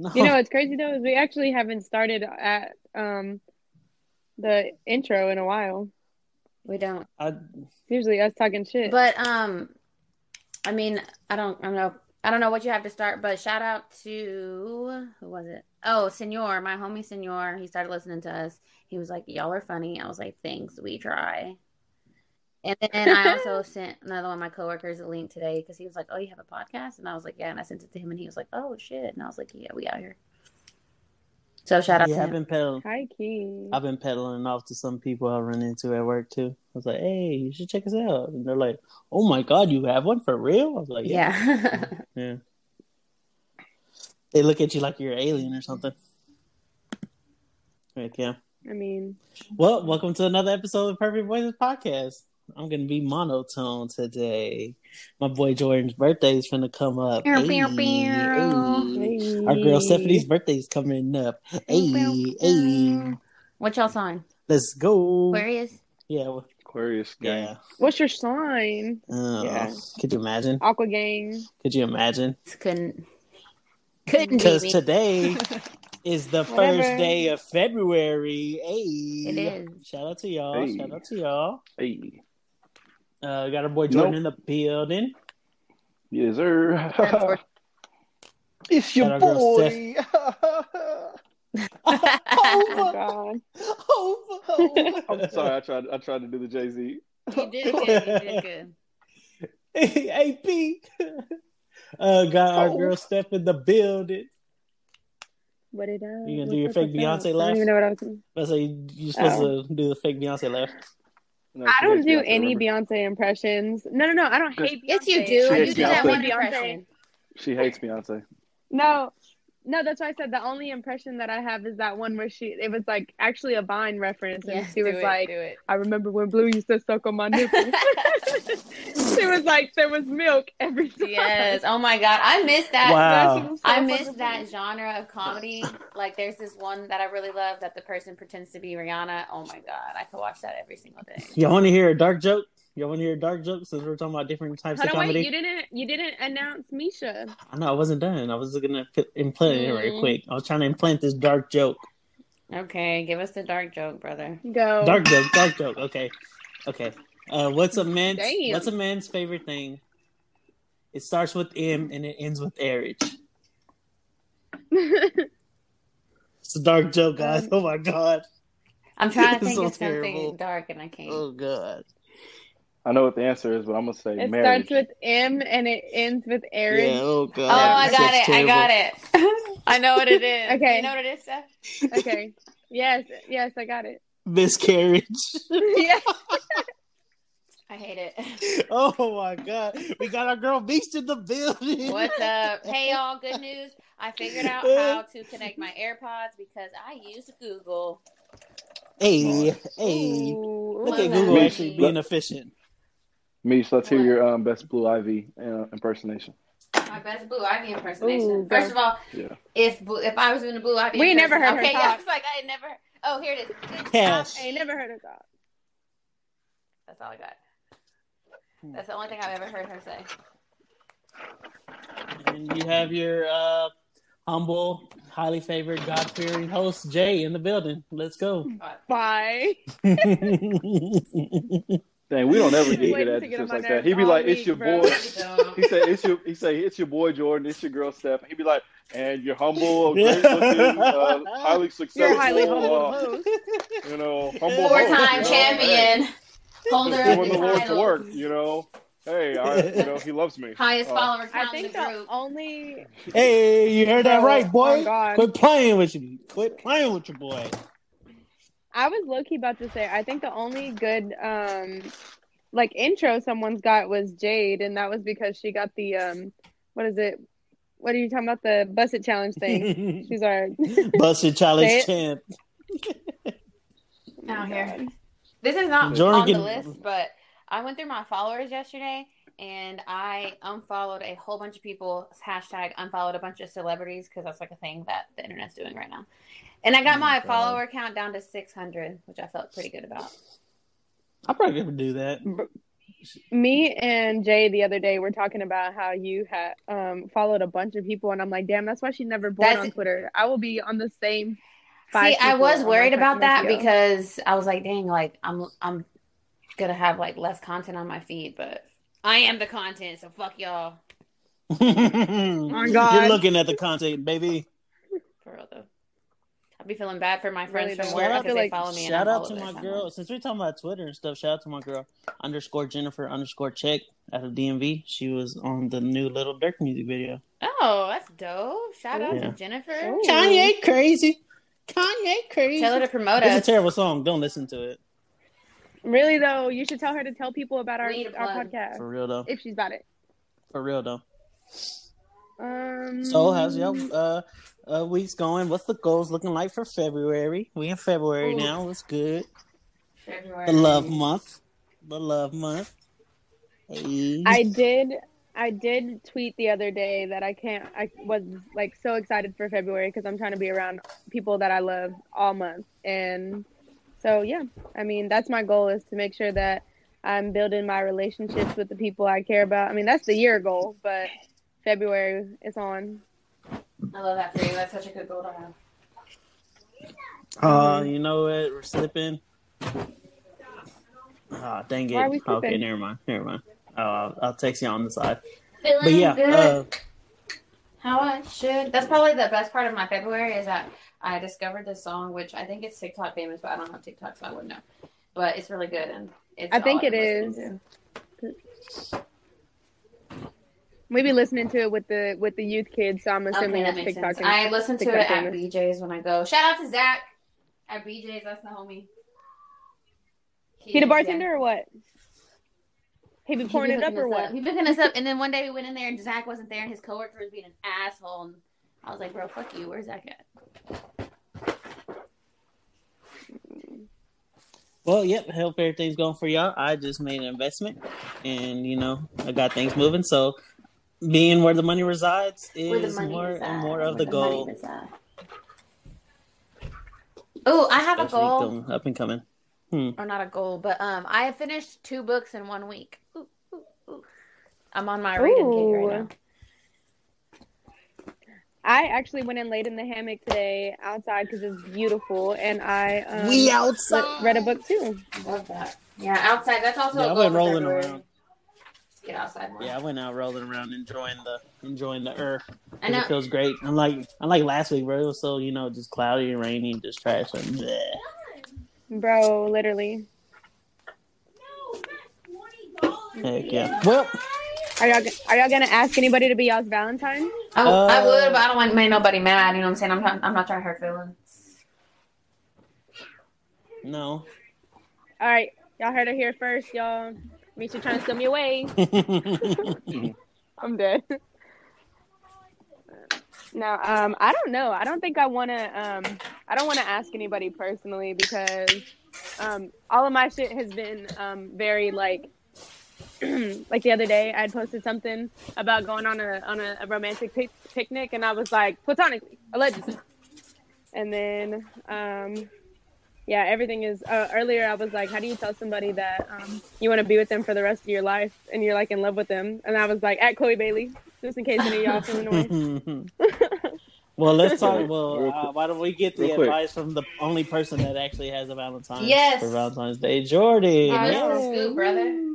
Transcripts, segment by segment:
No. You know what's crazy though is we actually haven't started at um the intro in a while. We don't. I, Usually us talking shit. But um, I mean, I don't, I don't know, I don't know what you have to start. But shout out to who was it? Oh, Senor, my homie Senor. He started listening to us. He was like, "Y'all are funny." I was like, "Thanks, we try." And then I also sent another one of my coworkers a link today because he was like, "Oh, you have a podcast?" And I was like, "Yeah." And I sent it to him, and he was like, "Oh shit!" And I was like, "Yeah, we out here." So shout out yeah, to I've him. been peddling. High key. I've been peddling off to some people I run into at work too. I was like, "Hey, you should check us out," and they're like, "Oh my god, you have one for real?" I was like, "Yeah." yeah. Yeah. They look at you like you're an alien or something. Heck yeah. I mean, Well, welcome to another episode of Perfect Voices Podcast. I'm gonna be monotone today. My boy Jordan's birthday is gonna come up. Pew, Hey, pew, pew. hey. Our girl Stephanie's birthday's coming up. Hey, hey. what y'all sign? Let's go. Aquarius. Yeah, Aquarius gang. yeah. what's your sign? Uh, Yeah. Could you imagine? Aqua Gang. Could you imagine? Couldn't. Couldn't Because today is the first day of February. Hey, It is. Shout out to y'all. Hey. Shout out to y'all. Hey. Uh, got our boy Jordan Nope. in the building. Yes, sir. It's your Shout out girl boy. Oh god. I'm sorry, I tried I tried to do the Jay Z. You did good. You did good. hey, P. Uh, got our Oh. girl Steph in the building. What did I? You gonna do your fake up, what's up? Beyonce I laugh? don't even know what I was doing. I say you're supposed Oh. to do the fake Beyonce laugh. No, I don't do Beyonce, any remember? Beyonce impressions. No, no, no. I don't hate Beyonce. Yes, you do. She You hates do that one Beyonce. impression. She hates Beyonce. No, no, that's why I said the only impression that I have is that one where she. It was like actually a Vine reference, and Yes, she was it, like, "I remember when Blue used to suck on my nipple." she was like, "There was milk every time." Yes. Oh my god, I miss that. Wow. That shit was so I miss that genre of comedy. Like, there's this one that I really love that the person pretends to be Rihanna. Oh my god, I could watch that every single day. Y'all want to hear a dark joke? Y'all want to hear dark jokes? since we're talking about different types Hold of on, wait. comedy? You didn't. You didn't announce Misha. I know I wasn't done. I was gonna put- implant it right Mm. quick. I was trying to implant this dark joke. Okay, give us the dark joke, brother. Go. Dark joke, dark joke. Okay, okay. Uh, what's a man's Damn. What's a man's favorite thing? It starts with M and it ends with marriage. It's a dark joke, guys. Oh my god. I'm trying to It's think so of something terrible. dark and I can't. Oh god. I know what the answer is, but I'm gonna say it marriage. starts with M and it ends with Eric. Yeah. Oh god. Oh, I That's got it. I got it. I know what it is. Okay. You know what it is, Steph? Okay. yes. Yes, I got it. Miscarriage. yeah. I hate it. oh my god. We got our girl Beast in the building. What's up? Hey, y'all. Good news. I figured out how to connect my AirPods because I use Google. Hey, hey. Ooh. Look at Google actually being efficient. Mish, let's hear your um, best Blue Ivy uh, impersonation. My best Blue Ivy impersonation. Ooh, First of all, Yeah. if if I was doing a Blue Ivy, We never impression- heard her okay, talk. yeah, it's like I had never. Oh, here it is. Good Cash. I ain't never heard of that. That's all I got. That's the only thing I've ever heard her say. And you have your uh, humble, highly favored, God fearing host, Jay, in the building. Let's go. Bye. Dang, we don't ever get Waiting good to attitudes like that. He'd be all like, week, "It's your bro. boy." He say, "It's your." He say, "It's your boy Jordan. It's your girl Steph." He'd be like, "And you're humble, great looking, uh, highly successful, You're highly humble uh, you know, humble four-time host, you know? champion, Hey, holder just of the the Lord's work, you know. Hey, I, you know, he loves me. highest Uh, follower I count in think the the group. only hey, you heard that right, boy. oh Quit playing with you. Quit playing with your boy. I was low key about to say I think the only good um like intro someone's got was Jade, and that was because she got the um what is it what are you talking about? The Buss It Challenge thing. She's our Busted challenge Say it. champ. Out here. This is not Jordan on the list, but I went through my followers yesterday and I unfollowed a whole bunch of people. Hashtag unfollowed a bunch of celebrities because that's like a thing that the internet's doing right now. And I got Oh my my follower count down to 600, which I felt pretty good about. I probably never do that. me and Jay the other day were talking about how you had um followed a bunch of people, and I'm like, damn, that's why she never born That's- on Twitter. I will be on the same. five See, I was worried about that bio. because I was like, dang, like I'm I'm gonna have like less content on my feed, but I am the content, so fuck y'all. oh my God. You're looking at the content, baby. For real though. I'd be feeling bad for my friends Really from work Shout out because to, they like- follow me. Shout I'm out to my girl. timeline. Since we're talking about Twitter and stuff, shout out to my girl underscore Jennifer underscore check out of DMV. She was on the new Lil Durk music video. Oh, that's dope. Shout out Yeah. to Jennifer. Ooh. Kanye crazy. Kanye crazy. Tell her to promote it. It's a terrible song. Don't listen to it. Really though, you should tell her to tell people about our We need a our podcast For real though. if she's about it. For real though. Um. So how's y'all uh, uh weeks going? What's the goals looking like for February? We in February Ooh. now. What's good? February. The love month. The love month. Hey. I did. I did tweet the other day that I can't. I was like so excited for February because I'm trying to be around people that I love all month, and so yeah. I mean, that's my goal is to make sure that I'm building my relationships with the people I care about. I mean, that's the year goal, but February is on. I love that for you. That's such a good goal to have. Oh, you know what? We're slipping. Ah, dang it. Why are we okay, slipping? never mind. Never mind. Oh, I'll, I'll text you on the side. Feeling But yeah, good. uh, How I should. That's probably the best part of my February is that I discovered this song, which I think it's TikTok famous, but I don't have TikTok, so I wouldn't know. But it's really good, and it's. I think all it I'm is. listening to. We be listening to it with the with the youth kids, so I'm assuming Okay, that it's makes TikTok. sense. I listen to TikTok it at. BJ's when I go. Shout out to Zach at BJ's. That's the homie. He the bartender or what? He be He pouring be it up or us what? He picking us up, and then one day we went in there and Zach wasn't there, and his coworker was being an asshole. And I was like, "Bro, fuck you. Where's Zach at?" well, yep. Hope everything's going for y'all. I just made an investment, and you know, I got things moving. So, being where the money resides Where the is money more resides, and more of where the money goal. Oh, I have a goal, going up and coming. or not a goal, but um, I have finished two books in one week. Ooh, ooh, ooh. I'm on my reading kick right now. I actually went in laid in the hammock today outside because it's beautiful, and I um, we outside. read a book too. Love that. Yeah, outside. That's also Yeah, a I goal went for rolling around. Just get outside more. Yeah, I went out rolling around, enjoying the enjoying the earth. I 'Cause know. It feels great. Unlike unlike last week, bro. It was so you know just cloudy and rainy and just trash. And bleh. Bro, literally. Heck yeah. Well, Are y'all are y'all gonna ask anybody to be y'all's Valentine? I, I Uh, would, but I don't want to make nobody mad. You know what I'm saying? I'm not, I'm not trying to hurt feelings. no. All right, y'all heard it here first, y'all. Misha trying to steal me away. I'm dead. No, um, I don't know. I don't think I want to. Um, I don't want to ask anybody personally because um, all of my shit has been um, very like, like the other day I had posted something about going on a on a, a romantic pic- picnic, and I was like platonically, allegedly, and then um, yeah, everything is. Uh, earlier I was like, how do you tell somebody that um, you want to be with them for the rest of your life and you're like in love with them? And I was like, at Chloe Bailey, just in case any of y'all feel annoyed. well, let's talk. Real Well, uh, why don't we get the Real quick. advice from the only person that actually has a Valentine's Yes. for Valentine's Day, Jordy? Oh, man. this is the brother.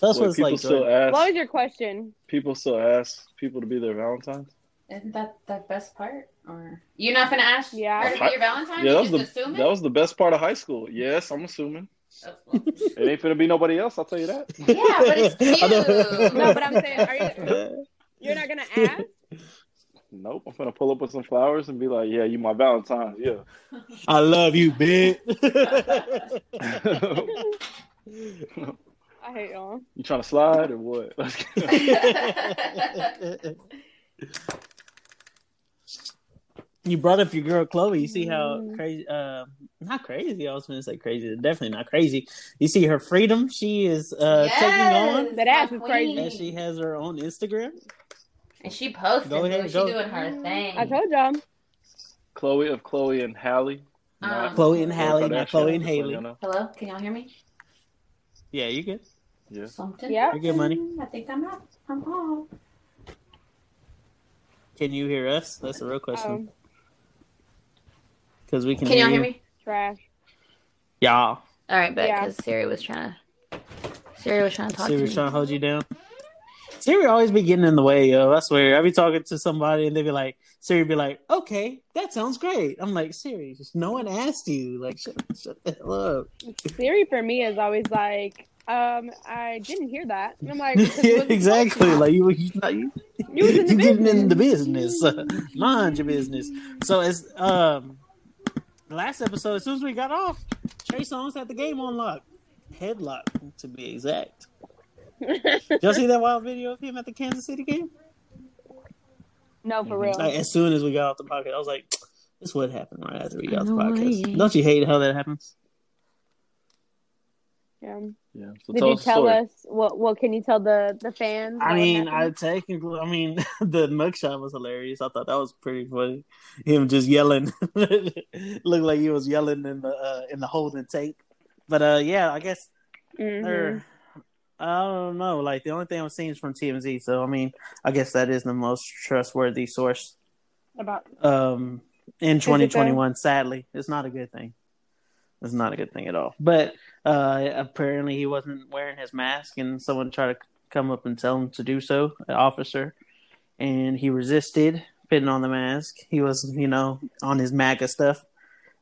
Tell us what it's people like, still ask. What was your question? People still ask people to be their Valentines. Isn't that the best part? Or you're not gonna ask Yeah. her to be your Valentine? Yeah, that was the assume that was the best part of high school. Yes, I'm assuming oh, it? ain't gonna be nobody else. I'll tell you that. Yeah, but it's I cute. No, but I'm saying, are you? You're not gonna ask? Nope, I'm gonna pull up with some flowers and be like, "Yeah, you my Valentine." Yeah. I love you, bitch. I hate y'all. you trying to slide or what? You brought up your girl Chloe. You see how Mm. crazy? Uh, not crazy. I was going to say crazy. Definitely not crazy. You see her freedom. She is uh, taking on, That ass is crazy. and she has her own Instagram. And she posted, Go ahead, boo. She go. doing her thing. I told y'all. Chloe of Chloe and Halle. not Um, Chloe and Chloe Halle, not Chloe and Haley. Hello, can y'all hear me? Yeah, you good. Yeah. Something. Yeah. You get money. I think I'm up. I'm home. Can you hear us? That's a real question. Um, Because we can, Can y'all hear hear me? trash. Y'all. All right, bet Yeah. because Siri was trying to. Siri was trying to talk Siri to me. trying to hold you down. Siri always be getting in the way, yo. I swear. I be talking to somebody and they be like, Siri be like, okay, that sounds great. I'm like, Siri, just no one asked you. Like, shut, shut the hell up. Siri for me is always like, um, I didn't hear that. And I'm like, yeah, exactly. supposed Like you, you, not, you. You was in the you getting in the business. Mind your business. So it's um, last episode, as soon as we got off, Trey Songz had the game on lock, headlock to be exact. Y'all see that wild video of him at the Kansas City game? no, for real. Like as soon as we got off the pocket, I was like, "This would happen right after we got off the podcast." Don't you hate how that happens? Yeah. Yeah. So Did tell you us tell story. us what? What can you tell the the fans? I mean, I technically, I mean, the mugshot was hilarious. I thought that was pretty funny. Him just yelling, looked like he was yelling in the uh, in the holding tank. But uh, yeah, I guess Mhm. or I don't know. Like the only thing I'm seeing is from TMZ, so I mean, I guess that is the most trustworthy source. about Um, in 2021, sadly, it's not a good thing. It's not a good thing at all. But uh, apparently, he wasn't wearing his mask, and someone tried to come up and tell him to do so, an officer, and he resisted putting on the mask. He was, you know, on his MAGA stuff,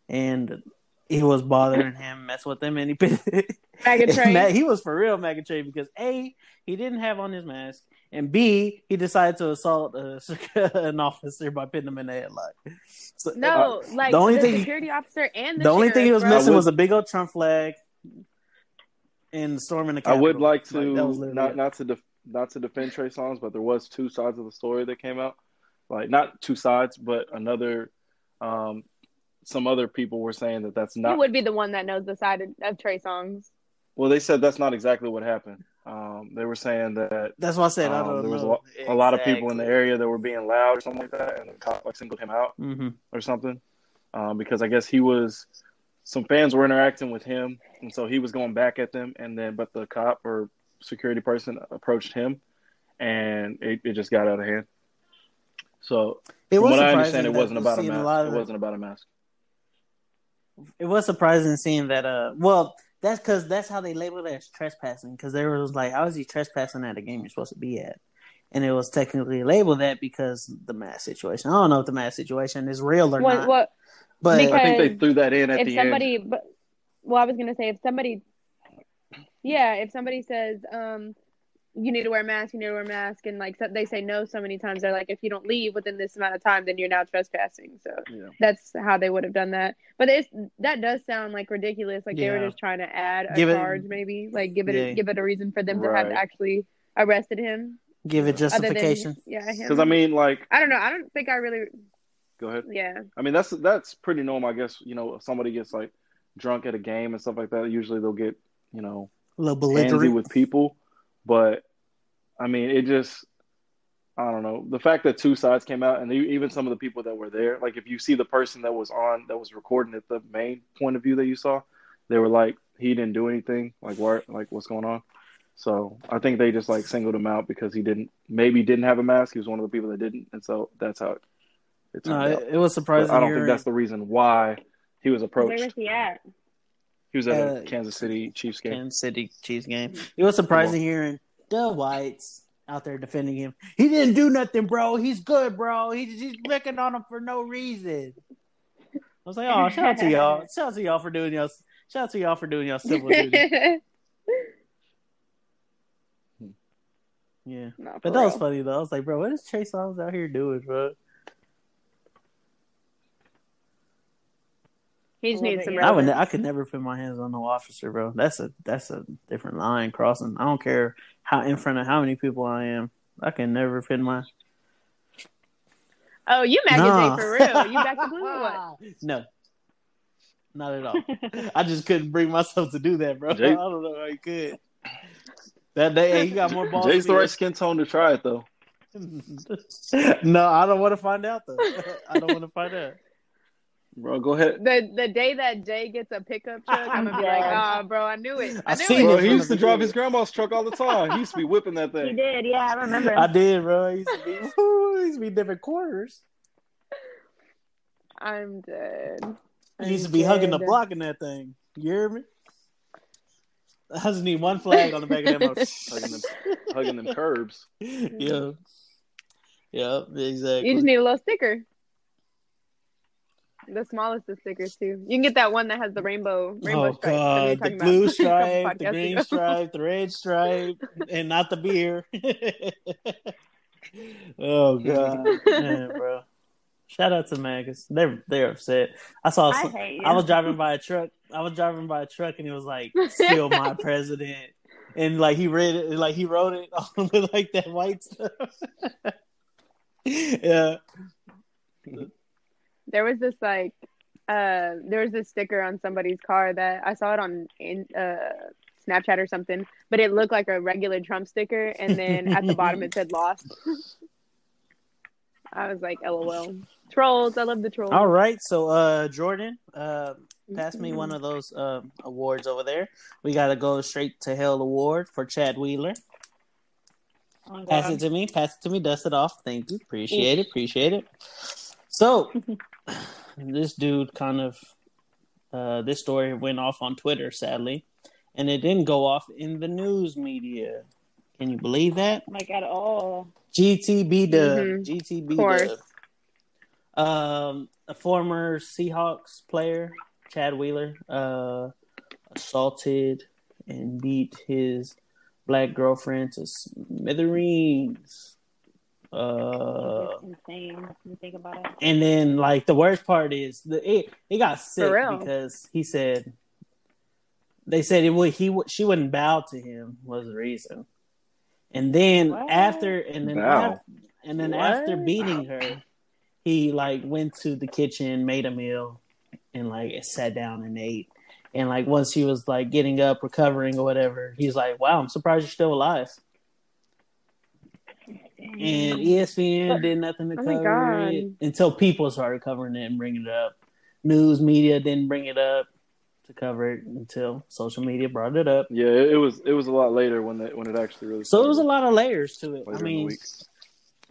and he was bothering him, mess with him, and he put MAGA train. He was for real MAGA train because a he didn't have on his mask, and b he decided to assault uh, an officer by putting him in a headlock. So, no, like the only the thing- security officer and the, the only thing he was bro. missing was a big old Trump flag and storming the I would like to that was literally not it. not to def- not to defend Trey Songz, but there was two sides of the story that came out. Like not two sides, but another. Um, some other people were saying that that's not. You would be the one that knows the side of, of Trey Songz. Well, they said that's not exactly what happened. Um, they were saying that That's what I said I um, don't there was a know. lot, a lot of people in the area that were being loud or something like that, and the cop like singled him out hmm or something um, because I guess he was. Some fans were interacting with him, and so he was going back at them, and then but the cop or security person approached him, and it, it just got out of hand. So It From was what i understand it wasn't about a mask. lot it of- wasn't about a mask. it was surprising seeing that. Uh, well, that's because that's how they labeled it as trespassing. Because there was like, how is he trespassing at a game you're supposed to be at? And it was technically labeled that because the mask situation. I don't know if the mask situation is real or What? not, What? But because- I think they threw that in at If the somebody, end. but well, I was gonna say if somebody, yeah, if somebody says, um, you need to wear a mask, you need to wear a mask, and like so- they say no so many times, they're like, if you don't leave within this amount of time, then you're now trespassing. So Yeah. that's how they would have done that. But it's that does sound like ridiculous. Like they were just trying to add a Give it- charge, maybe like give it Yeah. give it a reason for them to have actually arrested him. give it Other than justification. yeah. Because I mean, like, I don't know. I don't think I really. Go ahead. Yeah. I mean, that's that's pretty normal, I guess. You know, if somebody gets like drunk at a game and stuff like that, usually they'll get you know a little handsy belligerent. with people. But I mean, it just I don't know the fact that two sides came out, and even some of the people that were there. Like, if you see the person that was on that was recording at the main point of view that you saw, they were like, he didn't do anything. Like, what? Like, what's going on? So I think they just like singled him out because he didn't maybe didn't have a mask. He was one of the people that didn't, and so that's how it, it no, it, it was But surprising. I don't think that's the reason why he was approached. Where approached. was he at? He was at Uh, a Kansas City Chiefs game. Kansas City Chiefs game. It was surprising hearing the whites out there defending him. He didn't do nothing, bro. He's good, bro. He's he's picking on him for no reason. I was like, oh, shout out to y'all. Shout out to y'all for doing y'all. Shout out to y'all for doing y'all civil duty. Yeah, No, but for that was funny though. I was like, bro, what is Trey Songz out here doing, bro? He just needs some. I would. relevance. I could never put my hands on no officer, bro. That's a that's a different line crossing. I don't care how in front of how many people I am. I can never put my Oh, you magazine Nah. for real? You back to blue or what? No, not at all. I just couldn't bring myself to do that, bro. Jay- I don't know how you could. That day, hey, he got more balls. Jay's the right skin tone to try it though. no, I don't want to find out though. I don't want to find out. Bro, go ahead. The the day that Jay gets a pickup truck, I'm gonna be like, ah, bro, I knew it. I I knew seen it. Bro, he used to drive his grandma's truck all the time. He used to be whipping that thing. He did, yeah, I remember. I did, bro. I used to be, woo, used to be different quarters. I'm dead. I used to I'm be hugging the block in that thing. You hear me? I just need one flag on the back of that. Hugging them, hugging them curbs. yeah. Yeah, exactly. You just need a little sticker. The smallest of stickers too. You can get that one that has the rainbow rainbow oh stripe. that god, the blue about stripe, the green ago. stripe, the red stripe, and not the beer. oh god, man, bro. Shout out to Magus. They're they're upset. I saw. I some- hate. I was driving by a truck. I was driving by a truck, and it was like, "Still my president," and like he read it, like he wrote it on with like that white stuff. yeah, There was this like uh there was this sticker on somebody's car that I saw it on in uh Snapchat or something, but it looked like a regular Trump sticker and then at the bottom it said lost. I was like, LOL. Trolls, I love the trolls. All right, so uh Jordan, uh pass me one of those um awards over there. We got to go straight to hell award for Chad Wheeler. Oh Pass it to me. Pass it to me. Dust it off. Thank you. Appreciate it. Appreciate it. So, this dude kind of, uh, this story went off on Twitter, sadly, and it didn't go off in the news media. Can you believe that? Like at oh. GTB dub. Mhm. GTB dub. Um, a former Seahawks player, Chad Wheeler, uh, assaulted and beat his black girlfriend to smithereens. Uh, That's insane you think about it. and then like the worst part is the it, it got sick because he said they said it would he would she wouldn't bow to him was the reason. And then What? after and then Bow. af- and then What? after beating her, he like went to the kitchen, made a meal, and like sat down and ate. And like once she was like getting up, recovering or whatever, he's like, "Wow, I'm surprised you're still alive." And ESPN did nothing to Oh cover it until people started covering it and bringing it up. News media didn't bring it up to cover it until social media brought it up. Yeah, it, it was it was a lot later when it when it actually really. So it was a lot of layers to it. I mean,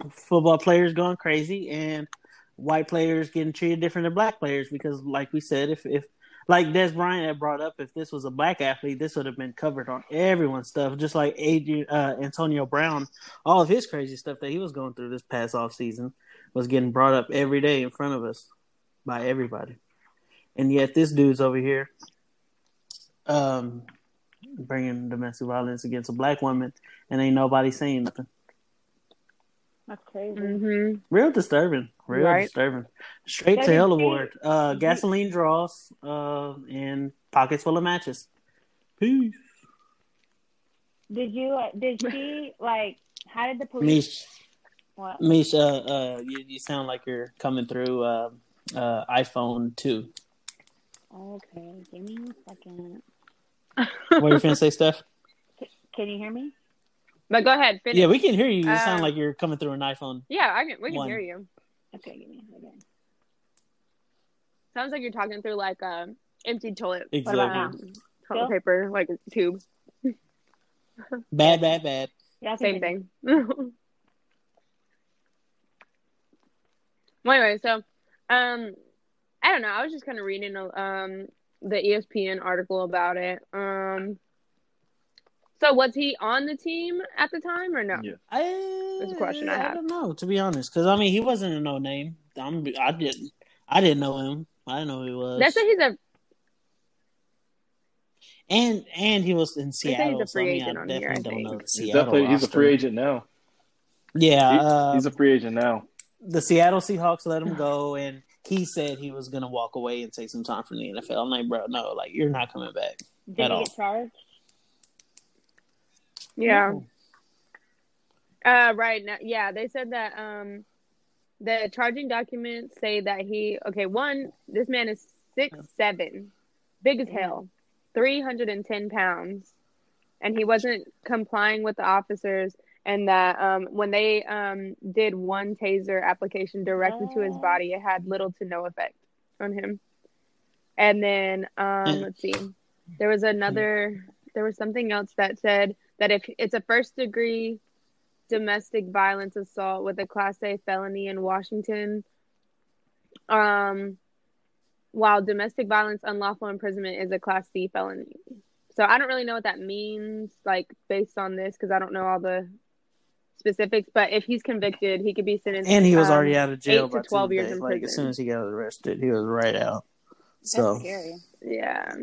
football players going crazy and white players getting treated different than black players because, like we said, if if like Dez Bryant had brought up, if this was a black athlete, this would have been covered on everyone's stuff. Just like Adrian, uh, Antonio Brown, all of his crazy stuff that he was going through this past off season was getting brought up every day in front of us by everybody, and yet this dude's over here, um, bringing domestic violence against a black woman, and ain't nobody saying nothing. That's crazy. hmm Real disturbing. Real Right. disturbing. Straight to hell award. Uh, gasoline draws. Uh, and pockets full of matches. Peace. Did you, uh, did she, like, how did the police, Mish, what? Mish, uh, uh, you, you sound like you're coming through uh, uh, iPhone two. Okay, give me a second. What are you finna say, Steph? Can you hear me? But go ahead, finish. Yeah, we can hear you. You sound like you're coming through an iPhone. Yeah, I can. We can One. hear you. Okay, give me a second. Sounds like you're talking through like a empty toilet. Exactly. about? Um, toilet Still? paper, like a tube. Bad, bad, bad. Y'all Same thing. well, anyway, so um, I don't know. I was just kind of reading um the ESPN article about it. Um, so was he on the team at the time or no? Yeah. I, That's a question I have. don't know, to be honest, because I mean, he wasn't a no name. I'm, I didn't, I didn't know him. I didn't know who he was. That's what he's a And and he was in say he's Seattle. a so I free mean, agent I on here, definitely I don't know think. the He's definitely he's a free agent now. Yeah, He- uh, he's a free agent now. the Seattle Seahawks let him go, and he said he was gonna walk away and take some time from the NFL. I'm like, bro, no, like you're not coming back. Did At he all. charged? Yeah. Uh, right. Now, yeah, they said that um, the charging documents say that he okay one this man is six seven big as hell 310 pounds and he wasn't complying with the officers and that um, when they um, did one taser application directly to his body it had little to no effect on him. And then um, let's see there was another there was something else that said that if it's a first degree domestic violence assault with a class A felony in Washington. Um, while domestic violence unlawful imprisonment is a class C felony. So I don't really know what that means, like based on this, because I don't know all the specifics. But if he's convicted, he could be sentenced. And he was um, already out of jail eight by to twelve Tuesday. years in like prison. as soon as he got arrested, he was right out. So scary. Yeah.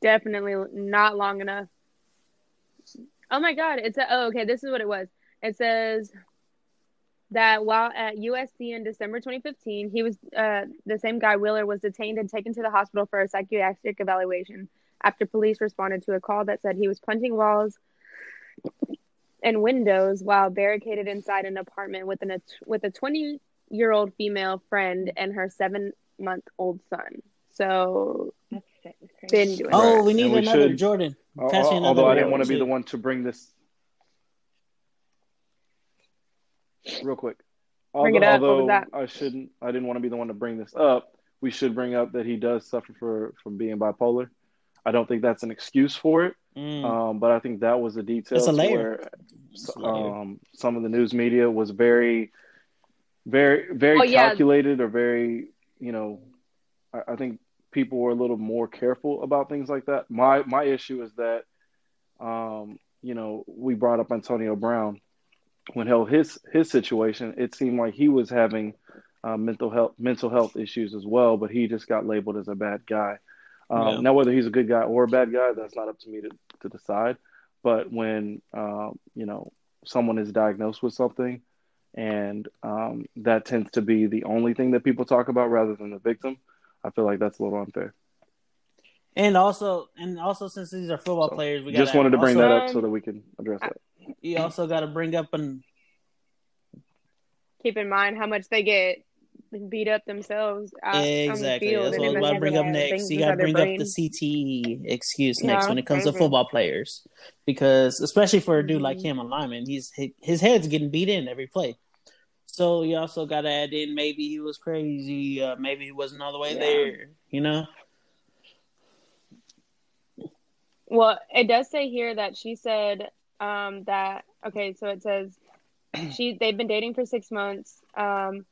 Definitely not long enough. Oh my god, it's a oh okay, this is what it was. It says that while at USC in December 2015, he was uh, the same guy Wheeler was detained and taken to the hospital for a psychiatric evaluation after police responded to a call that said he was punching walls and windows while barricaded inside an apartment with an with a 20 year old female friend and her seven month old son. So That's crazy. been doing Oh, that. we need And we another should- Jordan. Al- Pass me Although I didn't want to be the one to bring this real quick. Bring it although. What was although that? I shouldn't, I didn't want to be the one to bring this up. We should bring up that he does suffer for from being bipolar. I don't think that's an excuse for it, Mm. um, but I think that was a detail It's a layer. where It's a um, some of the news media was very, very, very Well, yeah. calculated or very, you know, I, I think people were a little more careful about things like that. My my issue is that, um, you know, we brought up Antonio Brown when held his his situation. It seemed like he was having uh, mental health mental health issues as well, but he just got labeled as a bad guy. Um, Yeah. Now, whether he's a good guy or a bad guy, that's not up to me to, to decide. But when um, you know someone is diagnosed with something, and um, that tends to be the only thing that people talk about rather than the victim, I feel like that's a little unfair. And also, and also, since these are football So, players, we Just wanted to bring also, that up so that we can address that. You also got to bring up and Keep in mind how much they get beat up themselves out on the exactly. field. That's what I was in about to bring up next. You got to their bring up the CTE excuse next Yeah, when it comes to football players, because especially for a dude like Mhm. him, a lineman, he's his head's getting beat in every play. So you also got to add in maybe he was crazy, uh, maybe he wasn't all the way Yeah. there. You know, Well, it does say here that she said um, that okay, so it says she they've been dating for six months. Um,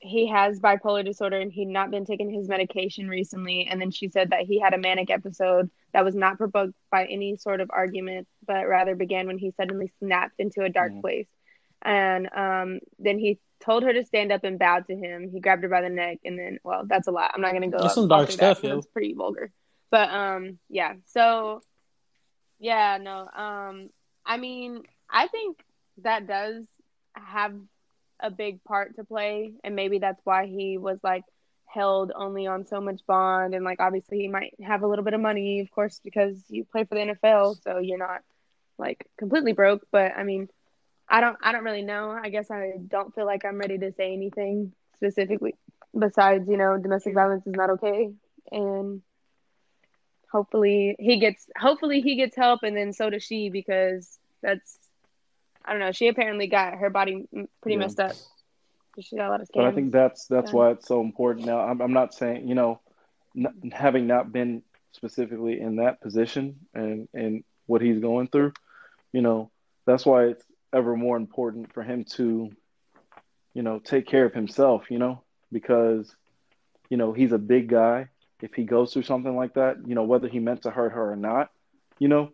he has bipolar disorder and he'd not been taking his medication recently. And then she said that he had a manic episode that was not provoked by any sort of argument, but rather began when he suddenly snapped into a dark Mhm. place. And um, then he told her to stand up and bow to him. He grabbed her by the neck, and then, well, that's a lot. I'm not gonna go. That's some dark that stuff, yo. It's pretty vulgar. But um, yeah. So yeah, no. Um, I mean, I think that does have a big part to play, and maybe that's why he was like held only on so much bond, and like obviously he might have a little bit of money, of course, because you play for the NFL, so you're not like completely broke. But I mean, I don't, I don't really know. I guess I don't feel like I'm ready to say anything specifically besides, you know, domestic violence is not okay, and hopefully he gets hopefully he gets help and then so does she because that's I don't know she apparently got her body pretty Yeah. messed up she got a lot of scans. But I think that's that's Yeah. why it's so important. Now, I'm, I'm not saying you know, n- having not been specifically in that position and and what he's going through, you know, that's why it's ever more important for him to, you know, take care of himself. You know, because, you know, he's a big guy. If he goes through something like that, you know, whether he meant to hurt her or not, you know,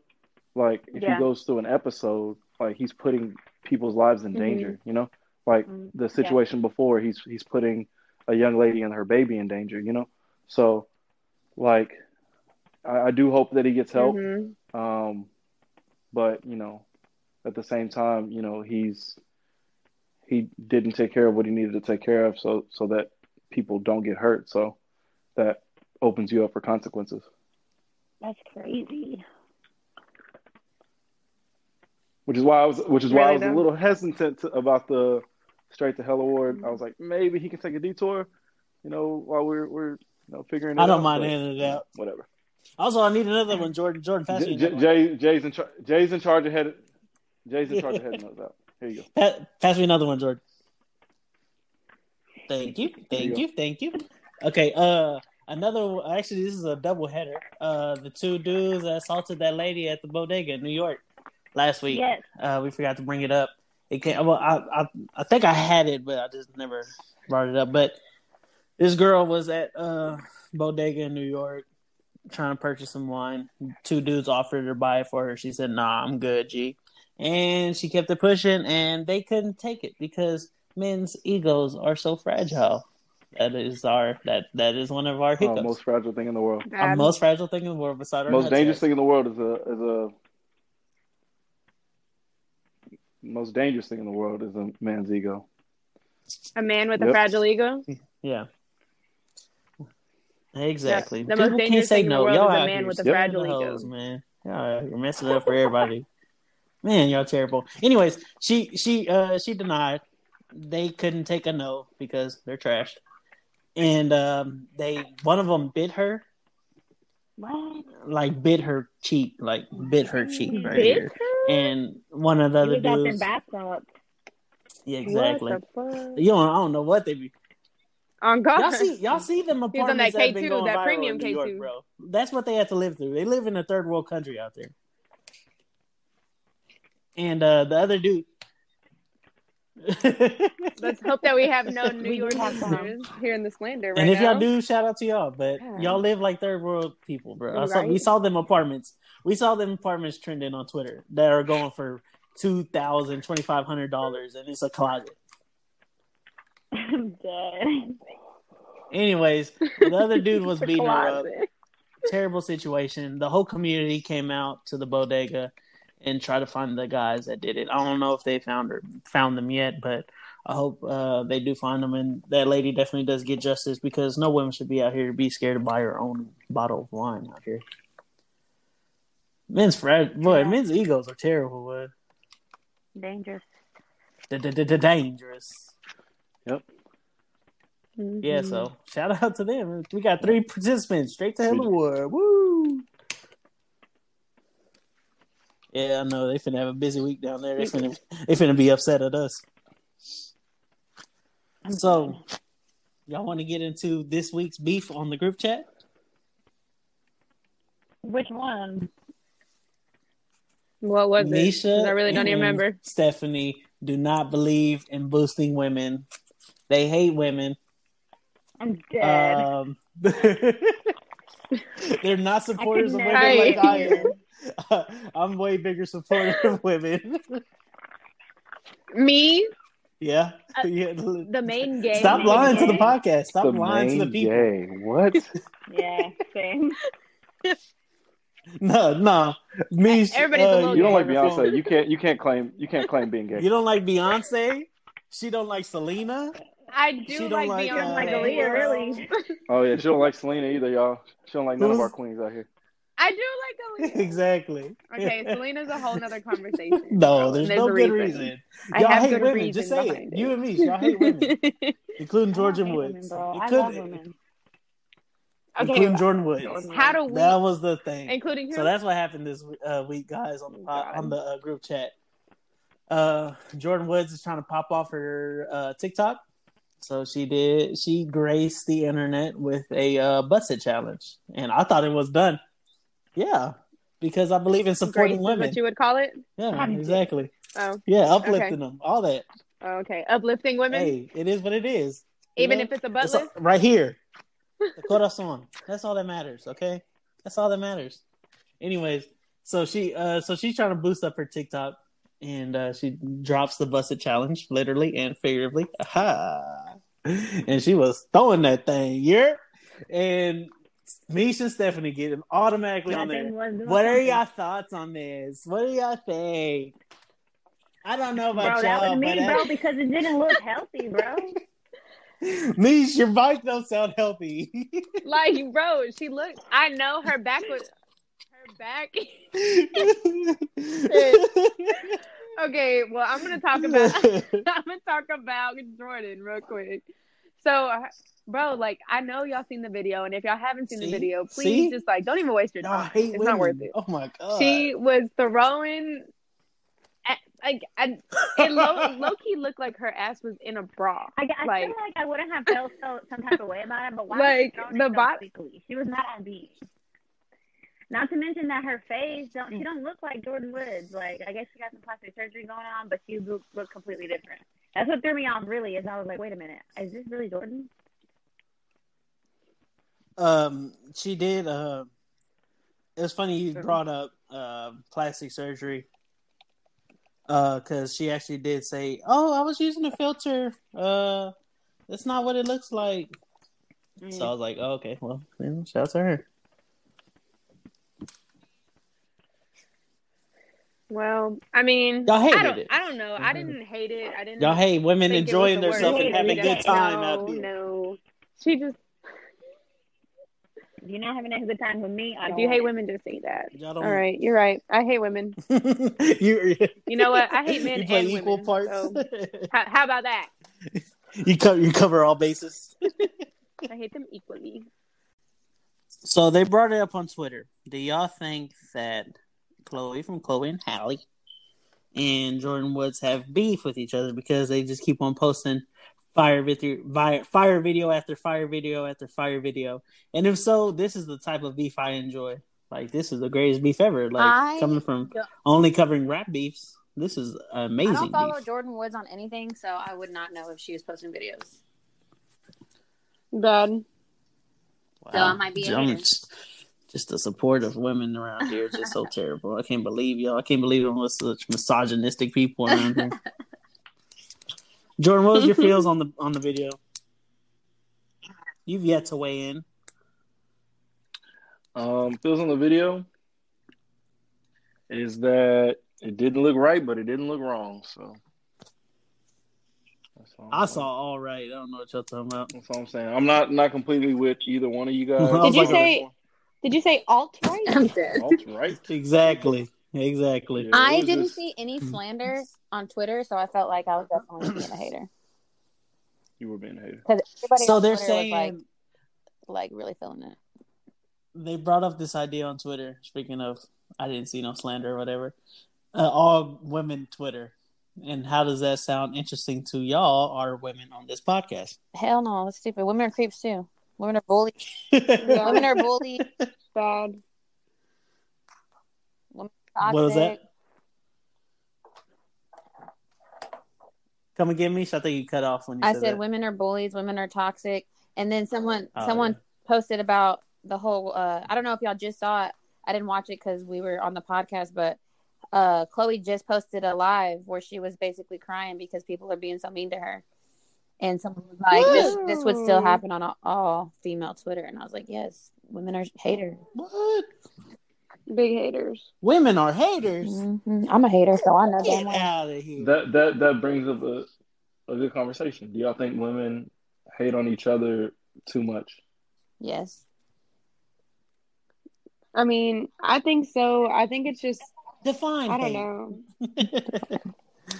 like if Yeah. he goes through an episode, like he's putting people's lives in Mhm. danger. You know, like Mm, the situation before he's he's putting a young lady and her baby in danger you know so like i, I do hope that he gets help mhm. um but you know at the same time you know he's he didn't take care of what he needed to take care of so so that people don't get hurt so that opens you up for consequences that's crazy which is why I was which is why I Really was a little hesitant to, about the straight to Hell Award. I was mm-hmm. like, maybe he can take a detour, you know, while we're we're you know figuring. It I don't out, mind but handing it out. Whatever. Also, I need another one, Jordan. Jordan, pass me J- Jay, Jay's in char- Jay's in charge of head. Jay's in charge of heading those out. Here you go. Pa- pass me another one, Jordan. Thank you, There you thank you, thank you. Okay, uh, another. Actually, this is a double header. Uh, the two dudes that assaulted that lady at the bodega in New York last week. Yes. Uh, we forgot to bring it up. It came. Well, I, I, I think I had it, but I just never brought it up. But this girl was at uh bodega in New York trying to purchase some wine. Two dudes offered her to buy it for her. She said, "Nah, I'm good, G." And she kept it pushing, and they couldn't take it because men's egos are so fragile. That is our that that is one of our Oh, hiccups. most fragile thing in the world. our Um, most fragile thing in the world, besides our Most nutsack. dangerous thing in the world is a is a. Most dangerous thing in the world is a man's ego. a man with a fragile ego. Yeah. Exactly. The- the most People can't dangerous say thing in the no. world Y'all is a man with a scaring fragile ego. hoes, man. Y'all, you're messing it up for everybody. Man, y'all terrible. Anyways, she she uh she denied they couldn't take a no because they're trashed, and um they one of them bit her What? like bit her cheek like bit her cheek right Bit here, and one of the other was out in dudes. Yeah, exactly. What the fuck? You don't, I don't know what they be. On God. Y'all see, y'all see them He's on apartments that that K2, going that viral premium York, K2. bro. That's what they have to live through. They live in a third world country out there. And uh, the other dude. Let's hope that we have no New We York do listeners here in the slander right and if now. y'all do, shout out to y'all. But Yeah. y'all live like third world people, bro. I saw, we saw them apartments. We saw them apartments trending on Twitter that are going for two thousand, twenty five hundred dollars, and it's a closet. I'm dead. Anyways, the other dude was It's beating her up. closet. terrible situation. The whole community came out to the bodega and try to find the guys that did it. I don't know if they found her found them yet, but I hope uh, they do find them. And that lady definitely does get justice because no woman should be out here to be scared to buy her own bottle of wine out here. Men's frag boy, Yeah. men's egos are terrible, boy. Dangerous. Dangerous. Yep. Yeah, Mhm. so shout out to them. We got three participants straight to Hell Award. Woo! Yeah, I know they finna have a busy week down there. They finna they finna be upset at us. So, y'all want to get into this week's beef on the group chat? Which one? What was it? I really don't even remember. Stephanie do not believe in boosting women. They hate women. I'm dead. Um, they're not supporters of women like I am. I'm way bigger supporter of women. Me, yeah. Uh, yeah. the main game. Stop main lying to the podcast. Stop the lying to the people. gay. What? yeah, same. No, no. Me, Everybody's uh, little You don't like Beyonce. You can't. You can't claim. You can't claim being gay. You don't like Beyonce. She don't like Selena. I She do don't like, like, Beyonce. uh, Like Aaliyah, really. Oh yeah, she don't like Selena either, y'all. She don't like none of our queens out here. I do like Aaliyah. exactly. Okay, Selena's a whole nother conversation. No, there's, There's no good reason. reason. I Y'all have hate good women. reason Just say it. behind You and me, y'all hate women, including I Georgia Woods. women. I love women. Okay, including Jordyn Woods. Jordan how do we, That was the thing. including So that's what happened this uh, week, guys, on the on the uh, group chat. Uh, Jordyn Woods is trying to pop off her uh, TikTok, so she did. She graced the internet with a uh, busted challenge, and I thought it was done. Yeah, because I believe in Grace supporting is women. what you would call it? Yeah, exactly. Oh, Yeah, uplifting them, all that. okay. Uplifting women, Hey, it is what it is. you even know? if it's a butt It's lift. right here. The corazon. That's all that matters, okay? That's all that matters. Anyways, so she uh so she's trying to boost up her TikTok and uh she drops the busted challenge, literally and figuratively. Aha. And she was throwing that thing, yeah. And Misha and Stephanie get him automatically on there. What are something. y'all thoughts on this? What do y'all think? I don't know about Bro, that y'all, was me, but bro, because it didn't look healthy, bro. Mish, your bike don't sound healthy. Like, bro, she looked. I know her back was her back. Okay, well, I'm gonna talk about I'm gonna talk about Jordan real quick. So, bro, like I know y'all seen the video, and if y'all haven't seen See? the video, please See? just like don't even waste your Y'all time. hate it's women. not worth it. Oh my god. She was throwing, at, like, I, it low, low key looked like her ass was in a bra. I, I Like- feel like I wouldn't have felt so, some type of way about it, but why Like, was she the it so bot- She was not on beat. Not to mention that her face don't she don't look like Jordyn Woods. Like I guess she got some plastic surgery going on, but she looked look completely different. That's what threw me off really is I was like, wait a minute, is this really Jordan? Um, she did. Uh, it was funny you brought up uh, plastic surgery. Uh, because she actually did say, "Oh, I was using a filter. Uh, that's not what it looks like." So I was like, oh, "Okay, well, shout out to her." Well, I mean, Y'all hated I don't, it. I don't know. I mm-hmm. didn't hate it. I didn't. Y'all hate women think it was enjoying the themselves and having a good time no, out here. no. She just. If you're not having a good time with me, I If don't you hate it. women, just say that. All right, you're right. I hate women. you, You know what? I hate men you play and equal women, parts. so- How, how about that? you cover you cover all bases. I hate them equally. So they brought it up on Twitter. Do y'all think that Chloe from Chloe and Halle and Jordyn Woods have beef with each other because they just keep on posting fire video, fire, fire video after fire video after fire video? And if so, this is the type of beef I enjoy. Like this is the greatest beef ever. Like I coming from only covering rap beefs. This is amazing. I don't follow beef. Jordyn Woods on anything, so I would not know if she was posting videos. Bad. So I might be a I'm hater. Just, just the support of women around here is just so terrible. I can't believe y'all. I can't believe there was such misogynistic people around here. Jordan, what was your feels on the on the video? You've yet to weigh in. Um, feels on the video is that it didn't look right, but it didn't look wrong. So that's all I I'm- saw all right. I don't know what y'all talking about. That's all I'm saying. I'm not not completely with either one of you guys. Did you like, say? Did you say alt right? I'm dead. Alt right? Exactly. Exactly. Yeah. I didn't just- see any slander on Twitter, so I felt like I was definitely being a hater You were being a hater. So on they're Twitter was saying like, like really feeling it. they brought up this idea on Twitter. Speaking of, I didn't see no slander or whatever. Uh, all women Twitter, and how does that sound interesting to y'all? Are women on this podcast? Hell no, that's stupid. Women are creeps too. Women are bullied. Women are bullied. Bad. Women are What was that? Come and get me. So I think you cut off when you I said, said that. women are bullies. Women are toxic. And then someone Oh, someone yeah. posted about the whole. Uh, I don't know if y'all just saw it. I didn't watch it because we were on the podcast, but uh, Chloe just posted a live where she was basically crying because people are being so mean to her. And someone was like, this, this would still happen on all, all female Twitter. And I was like, yes, women are haters. What? Big haters. Women are haters. Mhm. I'm a hater, so I know Get damn out of here. That that that brings up a, a good conversation. Do y'all think women hate on each other too much? Yes. I mean, I think so. I think it's just Define. I don't hate. know.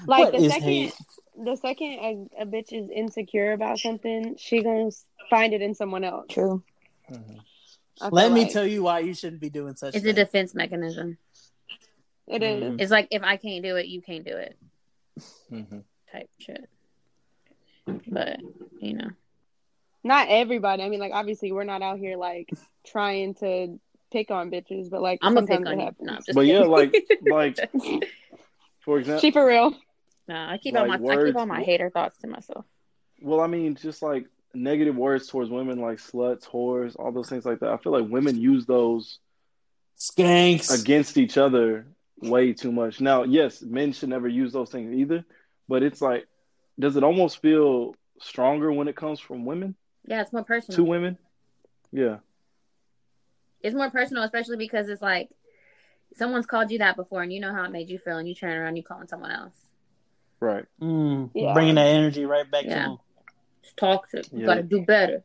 Like Like the second the second a, a bitch is insecure about something, she gonna find it in someone else. True. I Let feel me like. tell you why you shouldn't be doing such. It's a defense mechanism. It is. Mm-hmm. It's like if I can't do it, you can't do it Mhm. type shit. But you know, Not everybody. I mean, like obviously we're not out here like trying to pick on bitches, but like I'm gonna pick on it you. No, I'm just But yeah, like like for example, She for real. No, I keep all my like I keep words- all my hater thoughts to myself. well, I mean, just like negative words towards women, like sluts, whores, all those things like that. I feel like women use those skanks. against each other way too much. Now, yes, men should never use those things either, but it's like, does it almost feel stronger when it comes from women Yeah, it's more personal. to women? Yeah. It's more personal, especially because it's like someone's called you that before, and you know how it made you feel, and you turn around, you calling someone else. Right. Mm, Yeah. Bringing that energy right back Yeah. to them. It's toxic. You Yeah. gotta do better.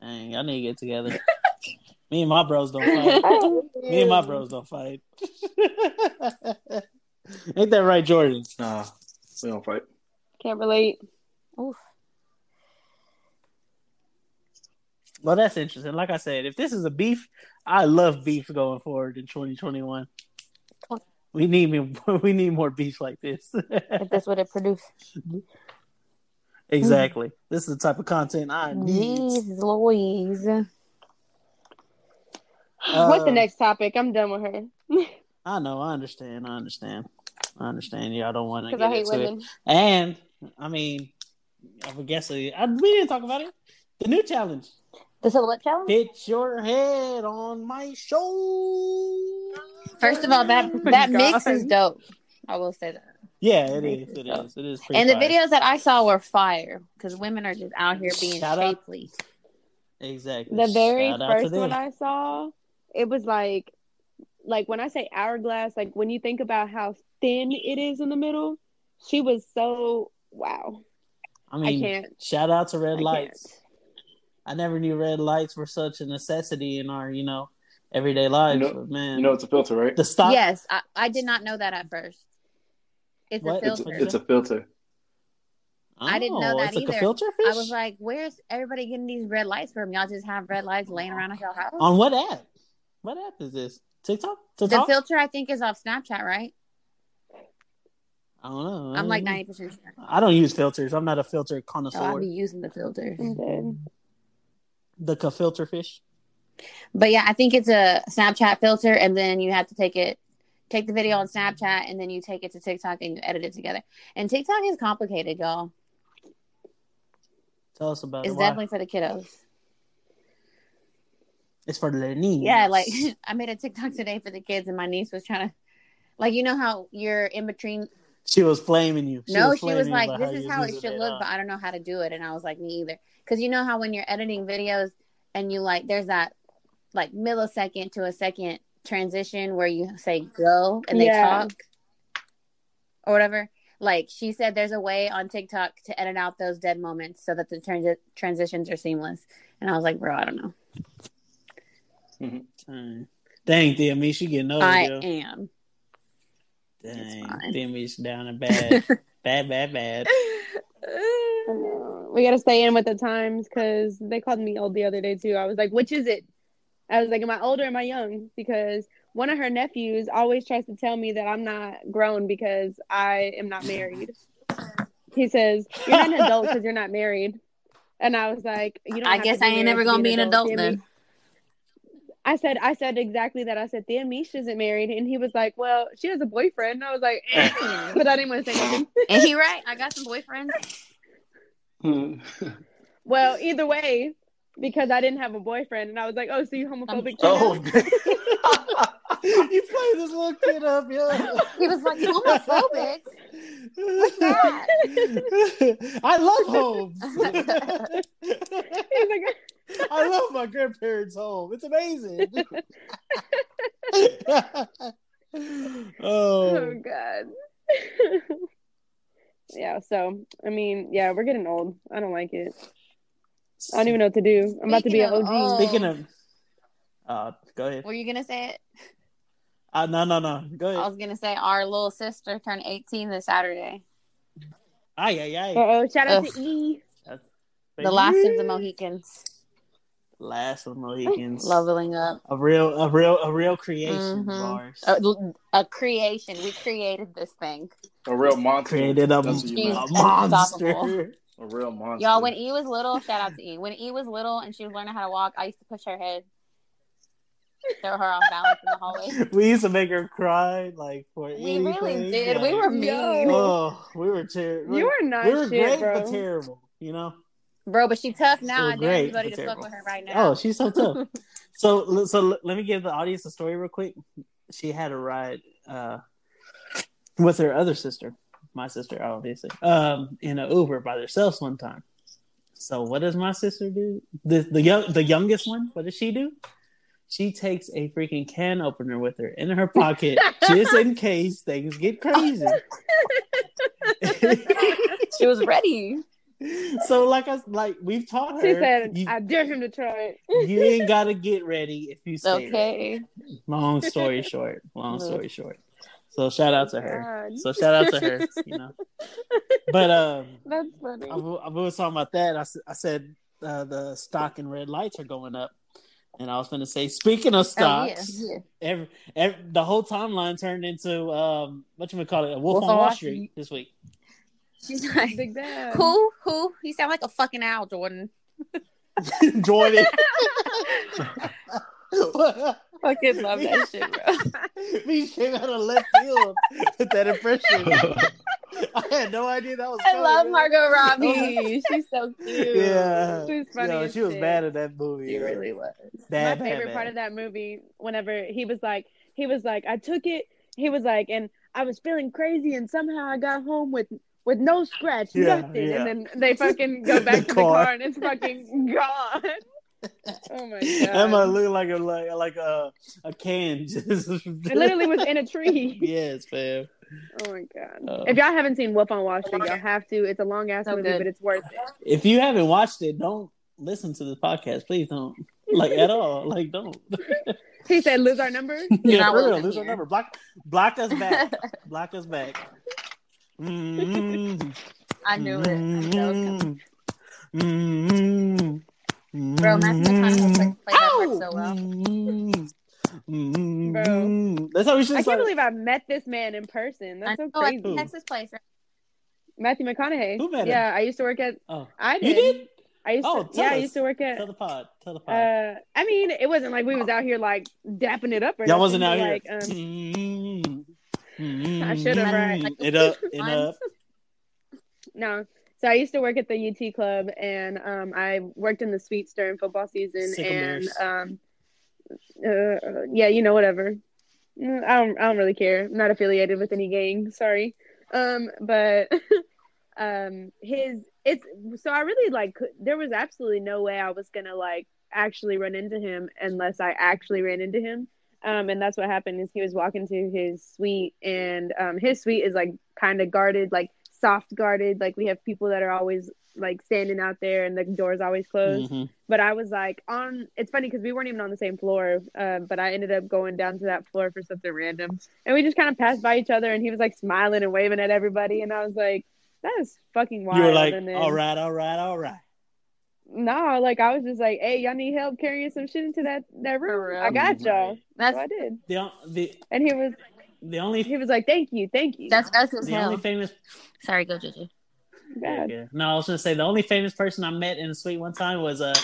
Dang, y'all need to get together. Me and my bros don't fight. Me and my bros don't fight. Ain't that right, Jordan? Nah, we don't fight. Can't relate. Oof. Well, that's interesting. Like I said, if this is a beef, I love beef going forward in 2021. We need me. We need more beef like this. If that's what it produced. exactly. This is the type of content I need. Jeez Louise. What's the Uh, next topic? I'm done with her. I know. I understand. I understand. I understand. Y'all don't want to get I hate into women. it. And I mean, I would guess we didn't talk about it. The new challenge. The silhouette challenge? Hit your head on my show. First of all, that Oh my that mix is dope. I will say that. Yeah, it is. It So- is. It is. And the fire. videos that I saw were fire because women are just out here being Shout out. Exactly. The very Shout first one I saw, it was like, like when I say hourglass, like when you think about how thin it is in the middle, she was so wow. I mean, I can't. shout out to red I lights. can't. I never knew red lights were such a necessity in our, you know, everyday lives. You know- but man, You know, it's a filter, right? the stop. Yes, I, I did not know that at first. It's What? a It's, filter. it's a filter. I didn't know Oh, that it's like either. a filter fish. I was like, where's everybody getting these red lights from? Y'all just have red lights laying around at your house? on what app? What app is this? TikTok? the filter, I think, is off Snapchat, right? I don't know. I'm like 90% sure. I don't use filters. I'm not a filter Oh, connoisseur. I'll be using the filter. I'm dead. The filter fish. But yeah, I think it's a Snapchat filter, and then you have to take it, take the video on Snapchat, and then you take it to TikTok and you edit it together. And TikTok is complicated, y'all. Tell us about It's it. It's definitely for the kiddos. It's for the niece. Yeah, like I made a TikTok today for the kids, and my niece was trying to, like, you know how you're in between. she was flaming you. no, she flaming was like, "This is how it should look," but I don't know how to do it, and I was like, "Me either," because you know how when you're editing videos and you like, there's that like millisecond to a second transition where you say "go" and they Yeah. talk or whatever. Like she said, there's a way on TikTok to edit out those dead moments so that the transi- transitions are seamless. And I was like, bro, I don't know. Mm-hmm. Dang, Dang DME, she getting old. I yo. am. Dang, fine. DME's down and bad, bad, bad, bad. We got to stay in with the times because they called me old the other day too. I was like, which is it? I was like, am I older or am I young? Because one of her nephews always tries to tell me that I'm not grown because I am not married. He says, you're not an adult because you're not married. And I was like, you don't I guess I ain't never gonna be an adult Damn then. I said, I said exactly that. I said, Dan Mish isn't married. And he was like, well, she has a boyfriend. And I was like, eh. but I didn't want to say anything. And he right. I got some boyfriends. Hmm. Well, either way, because I didn't have a boyfriend, and I was like, "Oh, so you homophobic?" too oh, you play this little kid up, yo. He was like homophobic. What's that? I love homes. He's like, I love my grandparents' home. It's amazing. "Oh oh, God." Yeah. So, I mean, yeah, we're getting old. I don't like it. I don't even know what to do. I'm about to be an OG. old- speaking of, uh, go ahead. Were you gonna say it? Uh, no, no, no. Go ahead. I was gonna say our little sister turned 18 this Saturday. Ay, yeah, ay. Uh oh! Shout out Ugh. to E. The last of the Mohicans Last of the Mohicans. leveling up. a real, a real, a real creation Mhm. A, a creation. We created this thing. A real monster. Created a, you She's a meant. monster. unstoppable. A real monster. Y'all, when E was little, shout out to E. When E was little and she was learning how to walk, I used to push her head, throw her off balance in the hallway. we used to make her cry like for We really anything, did. We were mean. Oh, we were terrible. You are not we were shit, great bro. but terrible. You know. Bro, but she tough now. We're I dare great, anybody but to fuck with her right now. Oh, she's so tough. so, so let me give the audience a story real quick. She had a ride uh, with her other sister, my sister, obviously, um, in an Uber by themselves one time. So, what does my sister do? The the young the youngest one. What does she do? She takes a freaking can opener with her in her pocket just in case things get crazy. she was ready. so like I like we've taught her. She said, you, "I dare him to try it." you ain't gotta get ready if you stay. ready. Okay. Long story short. Long story short. So shout out to her. God. So shout out to her. You know. But um, That's funny. I was talking about that. I, I said uh, the stock and red lights are going up, and I was going to say, speaking of Oh, yeah. stocks, yeah. every, every the whole timeline turned into um, what you would call it, a Wolf, Wolf on on Wall Wall Street this week. She's like, Big Dad. who? Who? You sound like a fucking owl, Jordan. Jordan. Fucking love that shit, bro. Me came out of left field with that impression. I had no idea that was. I coming, love man. Margot Robbie. She's so cute. Yeah, she's funny Yo, she was shit. bad at that movie. She really was. Bad, my bad, favorite bad. part of that movie whenever he was like he was like i took it he was like and i was feeling crazy and somehow i got home with with no scratch Yeah, nothing yeah. and then they fucking go back The to the car. car and it's fucking gone oh my god That might look like a like like a a can. Just it literally was in a tree yes, fam. oh my god Oh. if y'all haven't seen Wolf on Wall Street y'all have to it's a long ass So movie good. but it's worth it If you haven't watched it, don't listen to this podcast. Please don't. Like at all. Like don't. he said lose our number yeah, not for real. welcome Lose our number. Block block us back. block us back. Mm-hmm. I knew it. I knew that was coming. Mm-hmm. Bro, Matthew McConaughey played, played that part so well. Bro. That's how we should I can't believe I met this man in person that's so know, at crazy Texas Place. right? Matthew McConaughey Who met him? yeah I used to work at Oh, I you did did? I used Oh, to, tell yeah, I used to work at. Tell the pod. Tell the pod. Uh, I mean, it wasn't like we was out here like dapping it up. Or Y'all nothing, wasn't out but, here. Like, um, Mm-hmm. I should've, right. Mm-hmm. It up, it up. no, so I used to work at the UT club, and um, I worked in the suites during football season, and um, uh, yeah, you know, whatever. Mm, I don't, I don't really care. I'm not affiliated with any gang. Sorry, um, but um, his it's so I really like. There was absolutely no way I was gonna like actually run into him unless I actually ran into him. Um, and that's what happened is he was walking to his suite and um, his suite is like kind of guarded, like soft guarded. Like we have people that are always like standing out there and the door's always closed. Mhm. But I was like on. It's funny because we weren't even on the same floor. Uh, but I ended up going down to that floor for something random, and we just kind of passed by each other. And he was like smiling and waving at everybody, and I was like, "That is fucking wild." You were like, then, all right, all right, all right. No, like I was just like, "Hey, y'all need help carrying some shit into that that room? I got y'all." That's So I did, The the and he was the only he was like, "Thank you, thank you." that's us as the hell. only famous Sorry, go JJ. yeah, yeah. No, I was gonna say the only famous person I met in the suite one time was uh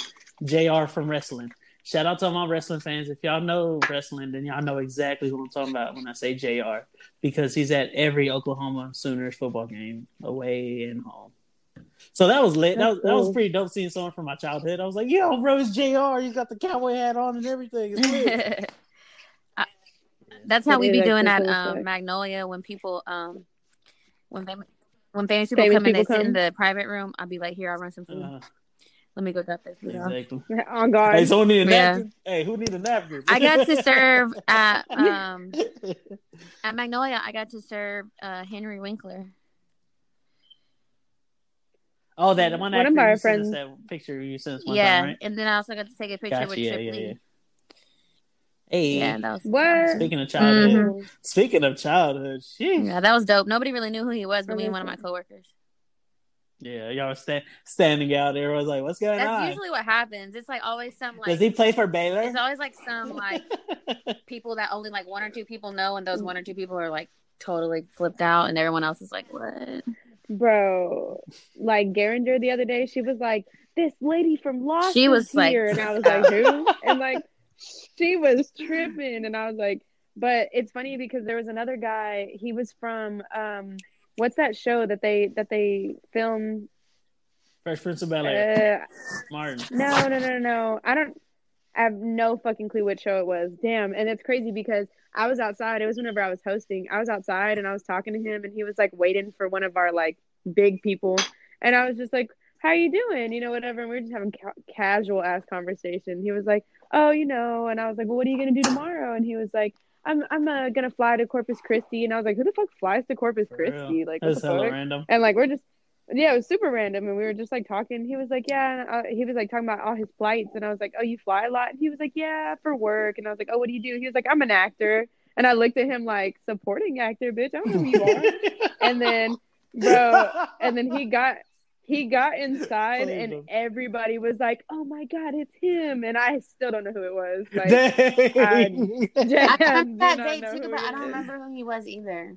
JR from wrestling. Shout out to all my wrestling fans. If y'all know wrestling, then y'all know exactly who I'm talking about when I say JR Because he's at every Oklahoma Sooners football game, away and home. So that was lit. That was, That's that was pretty dope seeing someone from my childhood. I was like, "Yo, bro, it's JR He's got the cowboy hat on and everything." It's lit. That's how we be doing actually at um. Magnolia when people um when fam- when famous people Famous come in, they people sit in the private room. I'll be like, here, I'll run some food. Uh, Let me go get this food. off. exactly. On guard. Hey, someone need a Yeah. Hey, who need a napkin? I got to serve at um at Magnolia. I got to serve uh, Henry Winkler. oh, that one. One of actor our you sent us friends- that picture you sent us one yeah, time, right? and then I also got to take a picture Gotcha, with yeah, Trip yeah, Lee. yeah. Hey, Yeah, that was What? speaking of childhood, Mhm. speaking of childhood, sheesh. Yeah, that was dope. Nobody really knew who he was, but me and one of my coworkers. Yeah, y'all were sta- standing out there. I was like, "What's going That's on?" That's usually what happens. It's like always some like. Does he play for Baylor? it's always like some like people that only like one or two people know, and those one or two people are like totally flipped out, and everyone else is like, "What?" Bro, like Garinger the other day, she was like, "This lady from Lost She is was, like, here," and I was like, "Who?" And like, she was tripping, and I was like, "But it's funny because there was another guy. He was from um, what's that show that they that they film? Fresh Prince of Bel Air. Uh, Martin. no, no, no, no. I don't. I have no fucking clue what show it was. Damn, and it's crazy because I was outside. It was whenever I was hosting. I was outside and I was talking to him, and he was like waiting for one of our like big people, and I was just like, "How you doing?" You know, whatever. And we were just having ca- casual ass conversation. He was like, "Oh, you know," and I was like, "Well, what are you gonna do tomorrow?" And he was like. I'm I'm uh, gonna fly to Corpus Christi, and I was like, "Who the fuck flies to Corpus For Christi? real. Like, what That's the fuck?" random. And like, we're just Yeah, it was super random, and we were just like talking. He was like, "Yeah," and uh, he was like talking about all his flights, and I was like, "Oh, you fly a lot?" And he was like, "Yeah, for work." And I was like, "Oh, what do you do?" He was like, "I'm an actor," and I looked at him like, "Supporting actor, bitch. I don't know who you are." and then, bro, and then he got he got inside, Please and don't. everybody was like, "Oh my god, it's him!" And I still don't know who it was. Like, Dang. I Jan remember did that day too, but I don't remember who he was either.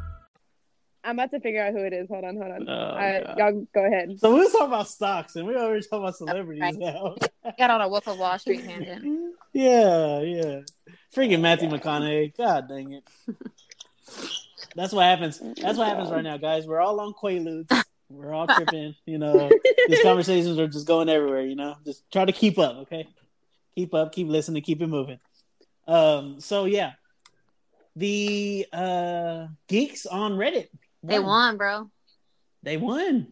I'm about to figure out who it is. Hold on, hold on. Oh, uh, y'all go ahead. So we was talking about stocks, and we already talking about celebrities Right. now. Got on a Wolf of Wall Street tangent. yeah, yeah. Freaking Matthew McConaughey. God dang it. That's what happens. That's what happens right now, guys. We're all on Quaaludes. We're all tripping. You know, these conversations are just going everywhere. You know, just try to keep up. Okay, keep up. Keep listening. Keep it moving. Um. So yeah, the uh geeks on Reddit. They won, bro. They won.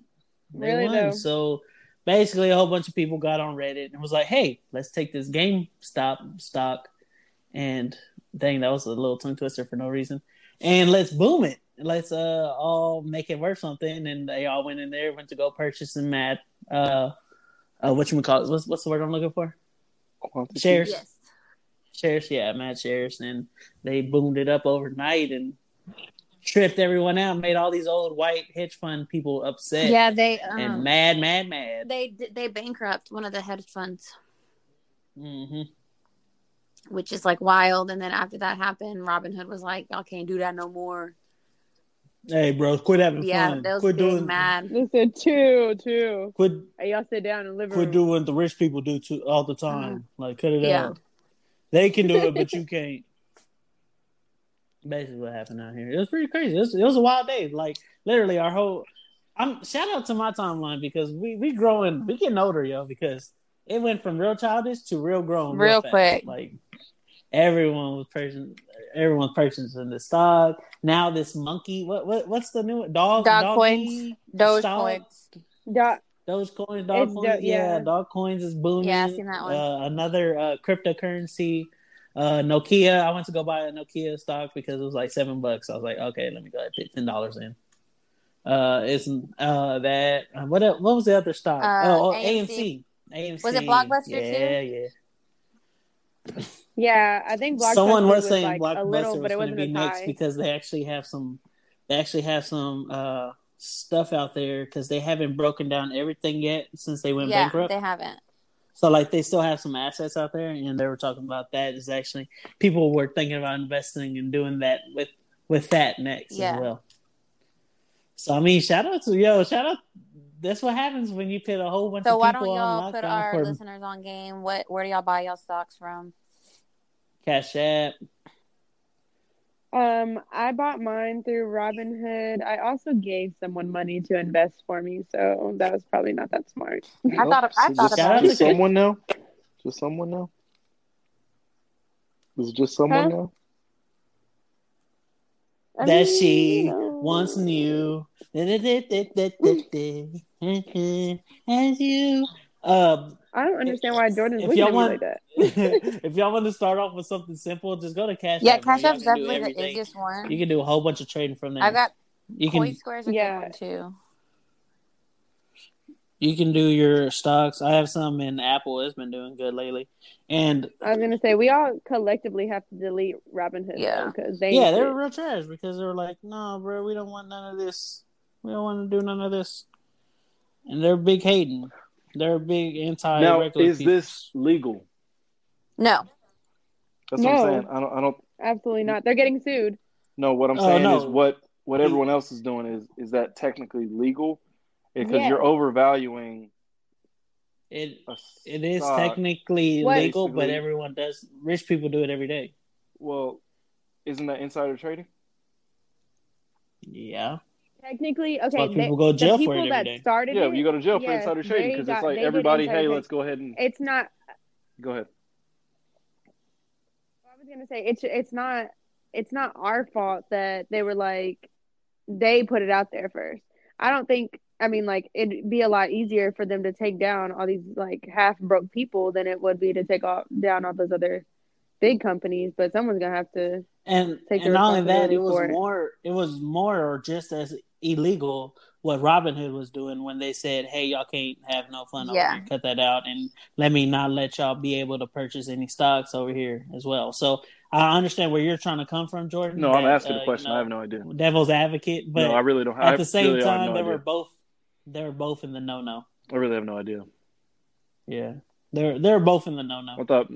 They Really, won. though? So basically, a whole bunch of people got on Reddit and was like, "Hey, let's take this GameStop stock." And dang, that was a little tongue twister for no reason. And let's boom it. Let's uh all make it worth something. And they all went in there, went to go purchase some mad uh uh what you call it? What's what's the word I'm looking for? Quantity. Shares. Yes. Shares, yeah, mad shares, and they boomed it up overnight and tripped everyone out, made all these old white hedge fund people upset Yeah, they and um, mad, mad, mad. they they bankrupt one of the hedge funds, hmm which is like wild. And then after that happened, Robinhood was like, "Y'all can't do that no more." Hey, bro, quit having Yeah, fun. those quit doing mad. They said two, two. Quit, Hey, y'all sit down and live. quit doing what the rich people do to all the time. Like, cut it Uh-huh. Yeah. out. They can do it, but you can't. Basically, what happened out here? It was pretty crazy. It was, it was a wild day. Like, literally, our whole. I'm shout out to my timeline because we we growing, we getting older, yo. Because it went from real childish to real grown, Real fast. quick. Like everyone was purchasing, everyone's purchasing the stock. Now this monkey, what what what's the new dog? Dog doggy coins. Doge coins. Yeah, Those coins, dog It's coins, do- yeah. yeah. dog coins is booming. Yeah, I seen that one. Uh, another uh, cryptocurrency, uh, Nokia. I went to go buy a Nokia stock because it was like seven bucks. I was like, okay, let me go ahead and put ten dollars in. Uh, it's uh that uh, what what was the other stock? Uh, oh, oh, AMC. AMC. AMC. Was it Blockbuster, yeah, too? Yeah, yeah. Yeah, I think Blockbuster Someone was, was saying like Blockbuster a little, was going to be next because they actually have some, they actually have some uh stuff out there because they haven't broken down everything yet since they went Yeah, bankrupt. they haven't. So like they still have some assets out there, and they were talking about that. Is actually people were thinking about investing and doing that with with that next Yeah. as well. So I mean, shout out to yo, shout out. That's what happens when you put a whole bunch of things. So why don't y'all put our for listeners on game? What where do y'all buy y'all stocks from? Cash App. Um, I bought mine through Robinhood. I also gave someone money to invest for me, so that was probably not that smart. I thought I so thought just, Shout out about it. Someone now. Just someone now. Is it just someone Huh? now? I that mean, she you know. once knew. As you. Um, I don't understand why Jordan's if looking y'all at me want, like that. if y'all want to start off with something simple, just go to Cash Yeah, App. bro. Cash Y'all App's definitely the everything. easiest one. You can do a whole bunch of trading from there. I got you Coin can Square's a Yeah. good one too. you can do your stocks. I have some in Apple. It's been doing good lately, and I was gonna say we all collectively have to delete Robinhood Yeah. because they yeah, they were real trash because they were like, "No, bro, we don't want none of this. We don't want to do none of this." And they're big hating. They're big anti. Now, regular is people. this legal? No. That's what No. I'm saying. I don't. I don't absolutely not. They're getting sued. No, What I'm Oh, saying no. is what what everyone else is doing is is that technically legal? Because Yeah. you're overvaluing. It it is technically What? legal, but everyone does. Rich people do it every day. Well, isn't that insider trading? Yeah, Technically, okay, why they- people go to jail the for it people that day. started Yeah, it, you go to jail for yes, insider trading because it's like everybody, hey, let's go ahead and It's not. go ahead. I was gonna say it's it's not it's not our fault that they were like they put it out there first. I don't think. I mean, like it'd be a lot easier for them to take down all these like half broke people than it would be to take all, down all those other big companies. But someone's gonna have to. And Take the and not only that, it was for it. more it was more or just as illegal what Robinhood was doing when they said, "Hey, y'all can't have no fun Yeah. over here. Cut that out, and let me not let y'all be able to purchase any stocks over here as well." So I understand where you're trying to come from, Jordan. No, I'm asking uh, a you question. know, I have no idea. devil's advocate, but no, I really don't. I at the same really time, no they idea. were both they were both in the no no. I really have no idea. Yeah, they're they're both in the no no. I up,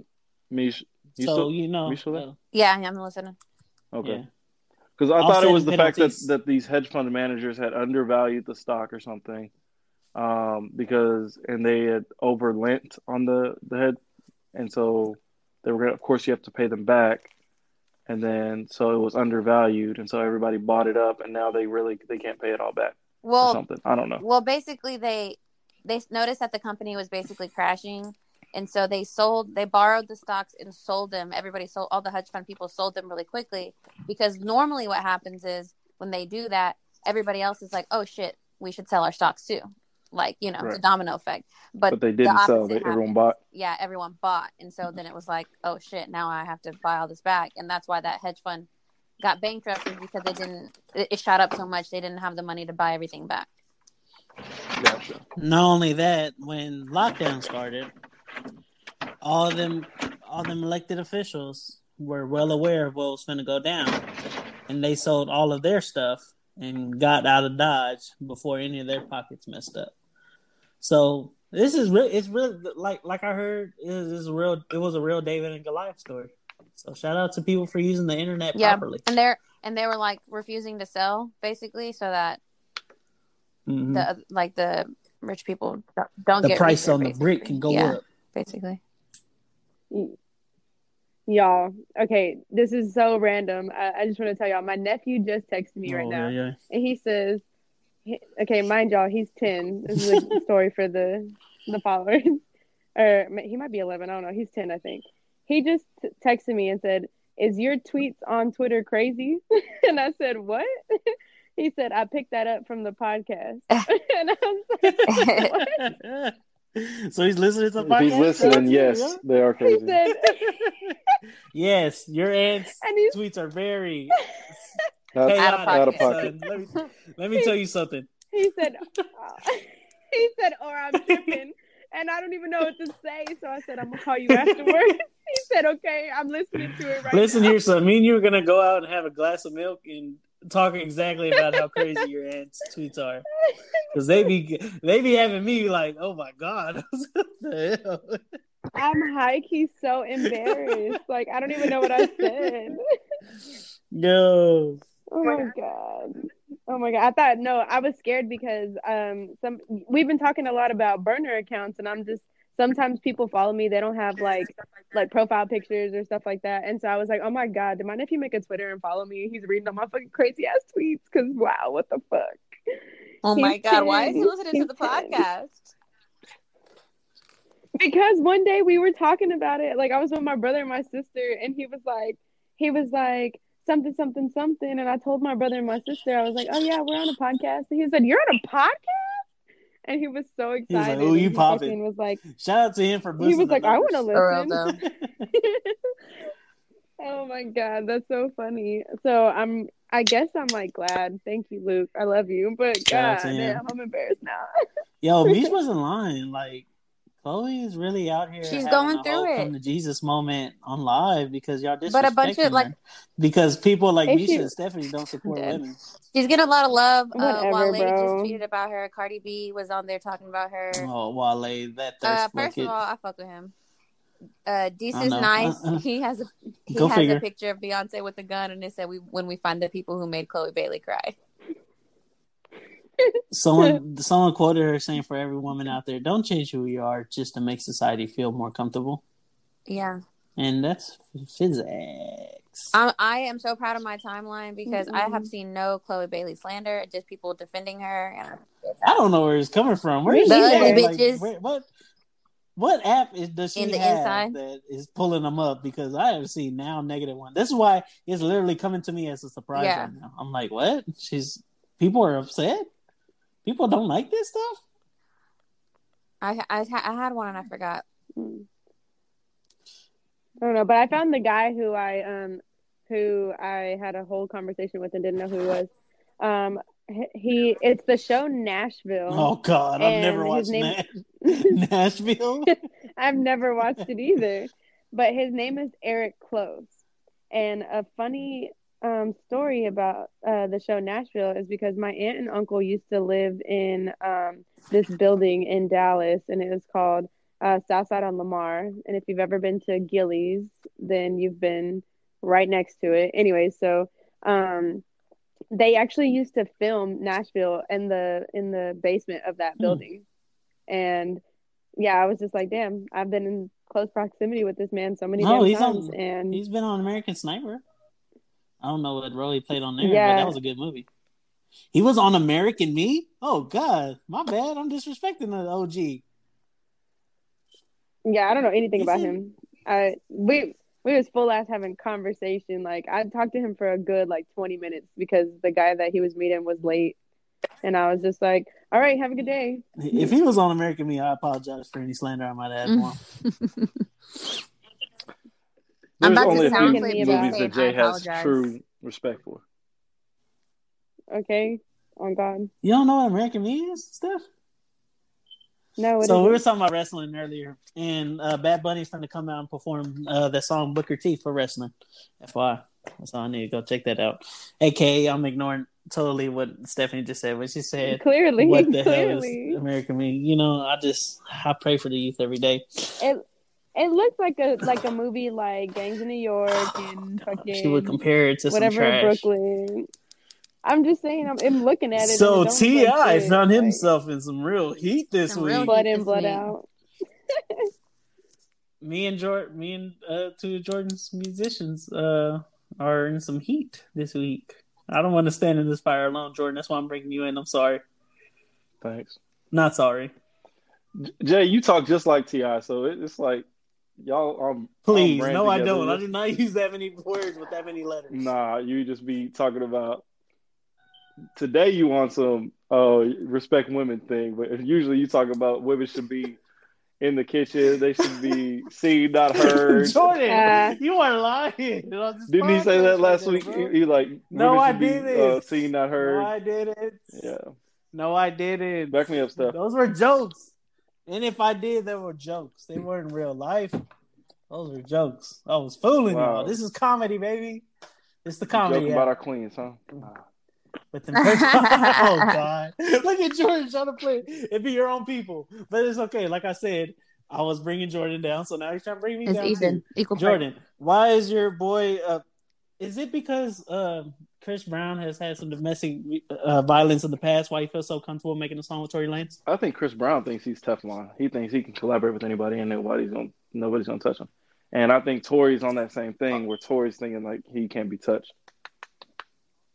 Mish. You So still, you know, you still there? uh, Yeah, I'm listening. okay. yeah. Because I thought it was the Offsetting fact that, that these hedge fund managers had undervalued the stock or something, um, because and they had overlent on the the head, and so they were gonna. Of course, you have to pay them back, and then so it was undervalued, and so everybody bought it up, and now they really they can't pay it all back or Well, something. I don't know. well, basically they they noticed that the company was basically crashing, and so they sold. They borrowed the stocks and sold them. Everybody sold. All the hedge fund people sold them really quickly because normally what happens is when they do that, everybody else is like, "Oh shit, we should sell our stocks too." Like you know, it's a domino effect. But, But they didn't sell. They, everyone happened. bought. yeah, everyone bought. And so then it was like, oh shit, now I have to buy all this back. And that's why that hedge fund got bankrupted because they didn't, it, it shot up so much, they didn't have the money to buy everything back. Gotcha. Not only that, when lockdown started, all of them, all them elected officials were well aware of what was going to go down, and they sold all of their stuff and got out of Dodge before any of their pockets messed up. So this is real. It's real. Like like I heard, it is real. It was a real David and Goliath story. So shout out to people for using the internet Yeah. properly. And they're, and they were like refusing to sell basically so that Mhm. the, like the rich people don't, don't the get price on the brick can go yeah, up. Basically. Y'all, okay, this is so random. I, I just want to tell y'all, my nephew just texted me right Oh, now, yeah, yeah. and he says, he- "Okay, mind y'all, he's ten. This is a story for the the followers, or he might be eleven. I don't know. He's ten, I think. He just t- texted me and said, "Is your tweets on Twitter crazy?" and I said, "What?" he said, "I picked that up from the podcast." and I was like, "What?" So he's listening to the podcast. he's listening, yes, Yeah. they are crazy. said, yes, your aunt's and he's tweets are very Out- chaotic. Out of out of son. pocket. Let me let me tell you something. he said, uh, he said, or I'm tripping. And I don't even know what to say. So I said, I'm going to call you afterwards. he said, okay, I'm listening to it right Listen now. here, son. Me and you are gonna go out and have a glass of milk and talk exactly about how crazy your aunt's tweets are, because they be they be having me like, oh my god, what the hell? I'm high key so embarrassed. Like, I don't even know what I said. No, Oh my God. Oh my God. I thought, no, I was scared because um some we've been talking a lot about burner accounts and I'm just sometimes people follow me, they don't have like like profile pictures or stuff like that. And so I was like, oh my God, did my nephew make a Twitter and follow me? He's reading all my fucking crazy ass tweets because wow, what the fuck? Oh my He's God. Why is he 10. listening to the He's 10. podcast? Because one day we were talking about it. Like I was with my brother and my sister, and he was like, he was like something, something, something. And I told my brother and my sister, I was like, oh yeah, we're on a podcast. And he said, you're on a podcast? And he was so was excited. like, "Ooh, and you he popping." was like, shout out to him for he boosting was the like, I want to For listen. oh my god, that's so funny. So I'm, I guess I'm like glad. Thank you, Luke. I love you, but Shout god to damn, I'm embarrassed now. Yo, Mish wasn't lying. Like Chloe is really out here. She's going a through it. Come to Jesus moment on live because y'all disrespecting But a bunch of, like- because people like And Misha she- and Stephanie don't support Dead. women. She's getting a lot of love. Uh, Whatever, Wale just tweeted about her. Cardi B was on there talking about her. Oh, Wale, that thirst Uh, first bucket. of all, I fuck with him. Uh, Deece I is nice. He has a he Go has figure. a picture of Beyonce with a gun, and it said, "We when we find the people who made Chloe Bailey cry." Someone someone quoted her saying, "For every woman out there, don't change who you are just to make society feel more comfortable." Yeah, And that's physics. I, I am so proud of my timeline because I have Mhm. seen no Chloe Bailey slander, just people defending her. And I don't know where it's coming from. Where is The she neither. at? ugly Like, bitches. where- what what app is does she In the have inside? that is pulling them up? Because I have seen now negative one. This is why it's literally coming to me as a surprise Yeah. right now. I'm like, what? She's people are upset. People don't like this stuff. I, I, I had one and I forgot. Mm. I don't know, but I found the guy who I um who I had a whole conversation with and didn't know who he was. Um, he it's the show Nashville. Oh God, I've never watched name- Na- Nashville. I've never watched it either, but his name is Eric Close. And a funny um, story about uh, the show Nashville is because my aunt and uncle used to live in um, this building in Dallas, and it was called uh, Southside on Lamar. And if you've ever been to Gilley's, then you've been right next to it. Anyway, so um, they actually used to film Nashville in the in the basement of that Hmm. building, and yeah, I was just like, damn, I've been in close proximity with this man so many he's times, on- and He's been on American Sniper. I don't know what role he played on there, but that was a good movie. He was on American Me. Oh God, my bad. I'm disrespecting the OG. yeah, I don't know anything He's about in- him. I we we was full ass having conversation. Like I talked to him for a good like twenty minutes because the guy that he was meeting was late, and I was just like, all right, have a good day. If he was on American Me, I apologize for any slander I might have had for him. I'm There's about to only a sound few clip movies about that Jay has true respect for. Okay, on God, You don't know what American Me is, Steph? no. It so we were talking about wrestling earlier, and uh, Bad Bunny's trying to come out and perform uh, the song Booker T for wrestling. FY, that's all I need. To go check that out. AKA, I'm ignoring totally what Stephanie just said. What she said, clearly, what the hell is American Me? You know, I just I pray for the youth every day. It it looks like a like a movie like Gangs of New York and fucking She would compare it to some whatever trash. Brooklyn. I'm just saying, I'm, I'm looking at it. So T.I. like shit, found like, himself in some real heat this Some week. real blood This in, blood week. out. me and Jordan, me and uh, two of Jordan's musicians uh, are in some heat this week. I don't want to stand in this fire alone, Jordan. That's why I'm bringing you in. I'm sorry. Thanks. Not sorry. Jay, you talk just like T.I., so it, it's like y'all. Um, Please, brand no, I don't. I do not use that many words with that many letters. Nah, you just be talking about. Today you want some uh respect women thing, but usually you talk about women should be in the kitchen. They should be seen, not heard. Jordan, Uh, you are lying. Didn't he say that last week? bro. He, he like No, I didn't. Uh, seen, not heard. No, I didn't. Yeah, No, I didn't. back me up, stuff Those were jokes. And if I did, they were jokes. They weren't real life. Those were jokes. I was fooling Wow. y'all. This is comedy, baby. It's the Joke comedy. about our queens, huh? Nah. With them oh God! Look at Jordan trying to play. It be your own people, but it's okay. Like I said, I was bringing Jordan down, so now he's trying to bring me It's down. even too. equal. part. Jordan, why is your boy? Uh, is it because uh, Chris Brown has had some domestic uh, violence in the past? Why he feels so comfortable making a song with Tory Lanez? I think Chris Brown thinks he's Teflon. He thinks he can collaborate with anybody and nobody's gonna nobody's gonna touch him. And I think Tory's on that same thing where Tory's thinking like he can't be touched.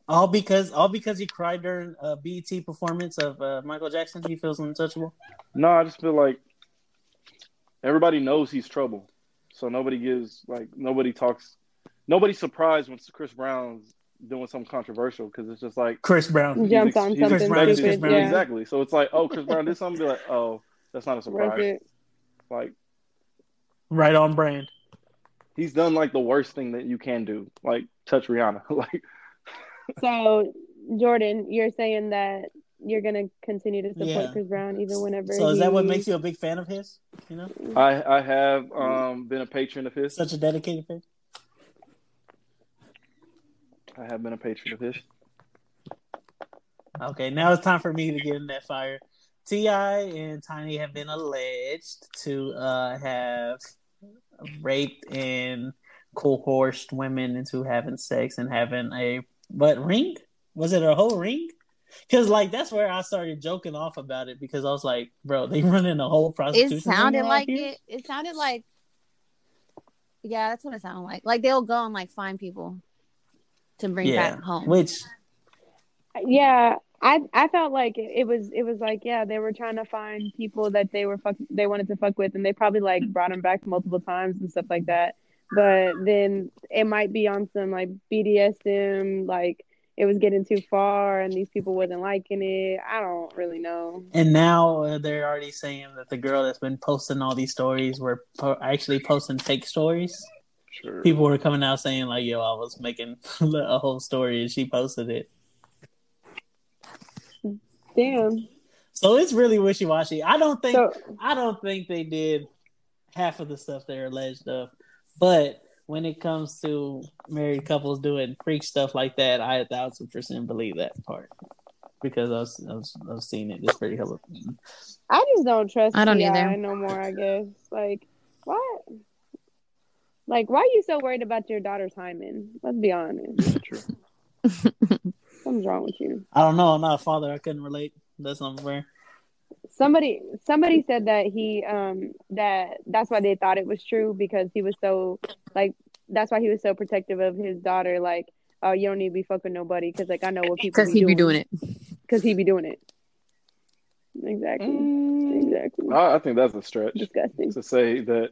All because all because he cried during a BET performance of uh, Michael Jackson. He feels untouchable. No, I just feel like everybody knows he's trouble. So nobody gives like nobody talks nobody's surprised when Chris Brown's doing something controversial because it's just like Chris Brown. he's Jumps ex- on something Chris Brown is Chris. Brown. Yeah. Exactly. So it's like, oh, Chris Brown did something. Be like, oh, that's not a surprise. Like Right on brand. he's done like the worst thing that you can do, like touch Rihanna. like So, Jordan, you're saying that you're gonna continue to support Yeah. Chris Brown even whenever. So is that what makes you a big fan of his? You know, I I have um been a patron of his. such a dedicated fan. I have been a patron of his. Okay, now it's time for me to get in that fire. T.I. and Tiny have been alleged to uh, have raped and coerced women into having sex and having a what ring? Was it a whole ring? Because like that's where I started joking off about it because I was like, bro, they running a whole prostitution. It sounded like here? it. It sounded like Yeah, that's what it sounded like. Like they'll go and like find people to bring yeah, back home. which Yeah, I I felt like it, it was it was like yeah they were trying to find people that they were fuck they wanted to fuck with and they probably like brought them back multiple times and stuff like that. But then it might be on some like BDSM like it was getting too far and these people wasn't liking it. I don't really know. and now uh, they're already saying that the girl that's been posting all these stories were po- actually posting fake stories. Sure. People were coming out saying like, "Yo, I was making a whole story and she posted it." Damn. So it's really wishy washy. I don't think So I don't think they did half of the stuff they're alleged of, but when it comes to married couples doing freak stuff like that, I a thousand percent believe that part because I was, I was I've seen it. It's pretty hella. I just don't trust I don't T.I. either. no more. I guess like what? Like why are you so worried about your daughter's hymen? Let's be honest. True. Something's wrong with you. I don't know. I'm not a father. I couldn't relate. That's not fair. Somebody somebody said that he um that that's why they thought it was true because he was so like that's why he was so protective of his daughter like oh you don't need to be fucking nobody because like I know what people Because he'd be doing it. because he'd be doing it exactly exactly I, I think that's a stretch disgusting to say that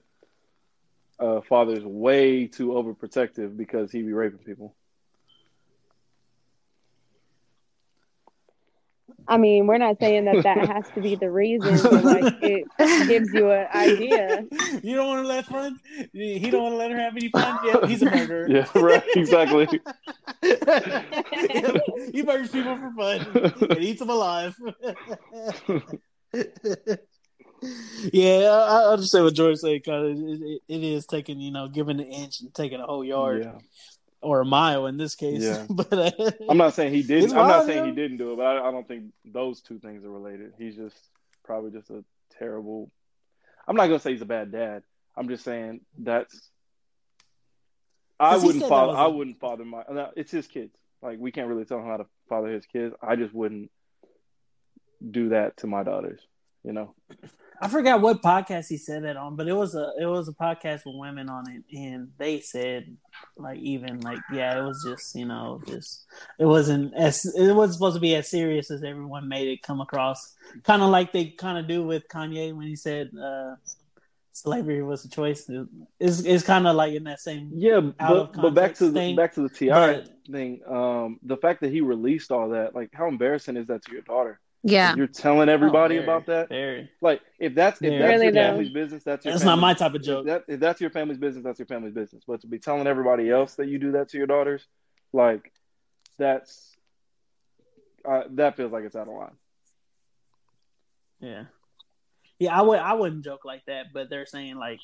uh, father's way too overprotective because he be raping people. I mean we're not saying that that has to be the reason but like it gives you an idea You don't want to let fun. He don't want to let her have any fun. Yeah, he's a murderer. Yeah, right. Exactly. he murders people for fun and eats them alive. Yeah, I, I understand what George said because it, it, it is taking, you know, giving an inch and taking a whole yard yeah. or a mile in this case. Yeah. but uh, I'm not saying he didn't. I'm not saying he didn't do it, but I, I don't think those two things are related. He's just probably just a terrible. I'm not gonna say he's a bad dad. I'm just saying that's. I wouldn't father. I wouldn't father my. no, It's his kids. Like we can't really tell him how to father his kids. I just wouldn't do that to my daughters. You know. I forgot what podcast he said that on, but it was a it was a podcast with women on it, and they said like even like yeah, it was just you know just it wasn't as it wasn't supposed to be as serious as everyone made it come across. Kind of like they kind of do with Kanye when he said uh, slavery was a choice. It's it's kind of like in that same Yeah, but but back to context the back to the T.I but- thing. Um, the fact that he released all that, like, how embarrassing is that to your daughter? Yeah. You're telling everybody Oh, about that. Very. Like, if that's if Yeah. that's Really, your though. family's business, that's your That's not my type of If, joke. that, if that's your family's business, that's your family's business. But to be telling everybody else that you do that to your daughters, like, that's uh, that feels like it's out of line. Yeah, yeah. I would I wouldn't joke like that, but they're saying like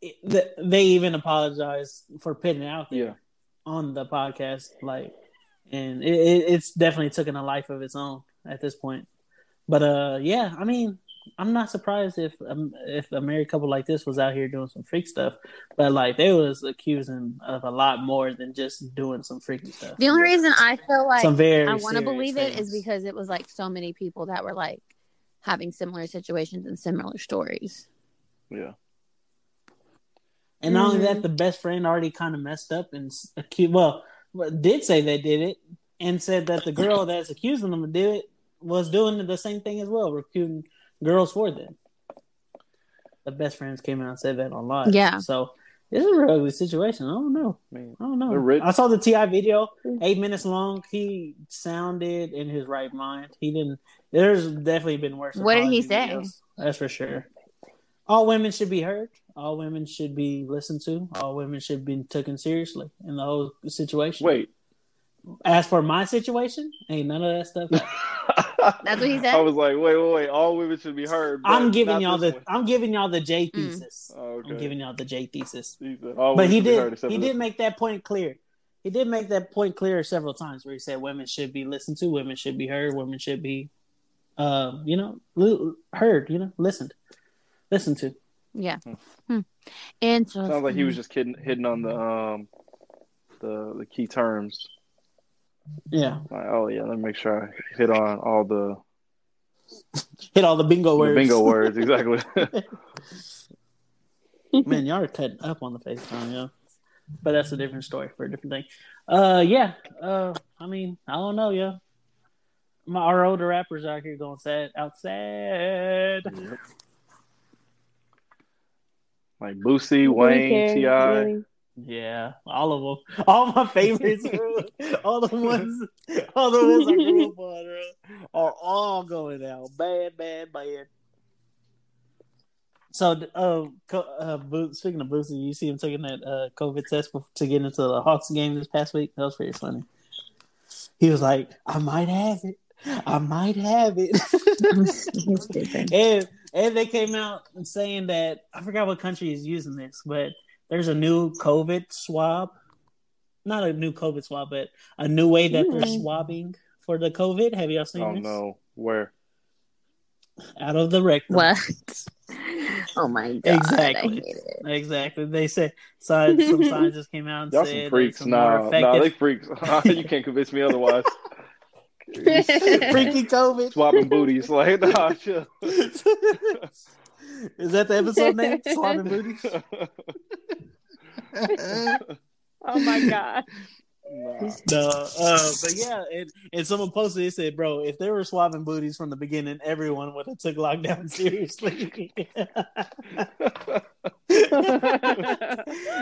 it, th- they even apologize for putting it out there Yeah, on the podcast, like, and it, it, it's definitely taken a life of its own at this point. But uh, yeah, I mean, I'm not surprised if um, if a married couple like this was out here doing some freak stuff, but like they was accusing of a lot more than just doing some freaky stuff. The only reason I feel like some very I want to believe it things. is because it was like so many people that were like having similar situations and similar stories. yeah. And not only that, the best friend already kind of messed up and s- acu- well, well, did say they did it and said that the girl that's accusing them of did it was doing the same thing as well, recruiting girls for them. The best friends came out and said that on live. Yeah. So this is a real ugly situation. I don't know. I I don't know. I saw the T.I video, mm-hmm. eight minutes long. He sounded in his right mind. He didn't. There's definitely been worse. What did he say? videos, That's for sure. All women should be heard. All women should be listened to. All women should be taken seriously in the whole situation. wait. As for my situation, ain't none of that stuff. That's what he said? I was like, wait, wait, wait. All women should be heard. I'm giving y'all the. one. I'm giving y'all the J Mm. thesis. Oh, okay. I'm giving y'all the J thesis. He said, but he should be heard did he did this make that point clear he did make that point clear several times where he said women should be listened to women should be heard women should be uh, you know li- heard you know listened listened to Yeah. Hmm. Hmm. Interesting. Sounds like he was just kidding, hitting on the um the the key terms. Yeah Like, oh yeah, let me make sure I hit on all the, hit all the bingo the words bingo words exactly. Man, y'all are cutting up on the FaceTime, yo. But that's a different story for a different thing. Uh, yeah. Uh, I mean, I don't know, yo. My our older rappers out here going sad, outside. Yep. Like Boosie, Wayne, T.I. Really. Yeah, all of them, all my favorites, all the ones, all the ones I grew up on, bro, are all going out. Bad, bad, bad. So, uh, uh, Bo- speaking of Boosie, you see him taking that uh, COVID test to get into the Hawks game this past week. That was pretty funny. He was like, "I might have it. I might have it." And and they came out and saying that I forgot what country is using this, but there's a new COVID swab, not a new COVID swab, but a new way that they're Mm. swabbing for the COVID. Have y'all seen this? Oh this? no, where? Out of the rectum. What? Oh my god! Exactly. I hate it. Exactly. They said sci- some scientists came out and Y'all said some freaks. some more Nah, nah, they freaks. you can't convince me otherwise. freaky COVID. Swapping booties, like nah, chill. Is that the episode name? Swabbing booties. Oh my god. Nah. No, uh, but yeah, and, and someone posted it said, "Bro, if they were swapping booties from the beginning, everyone would have took lockdown seriously."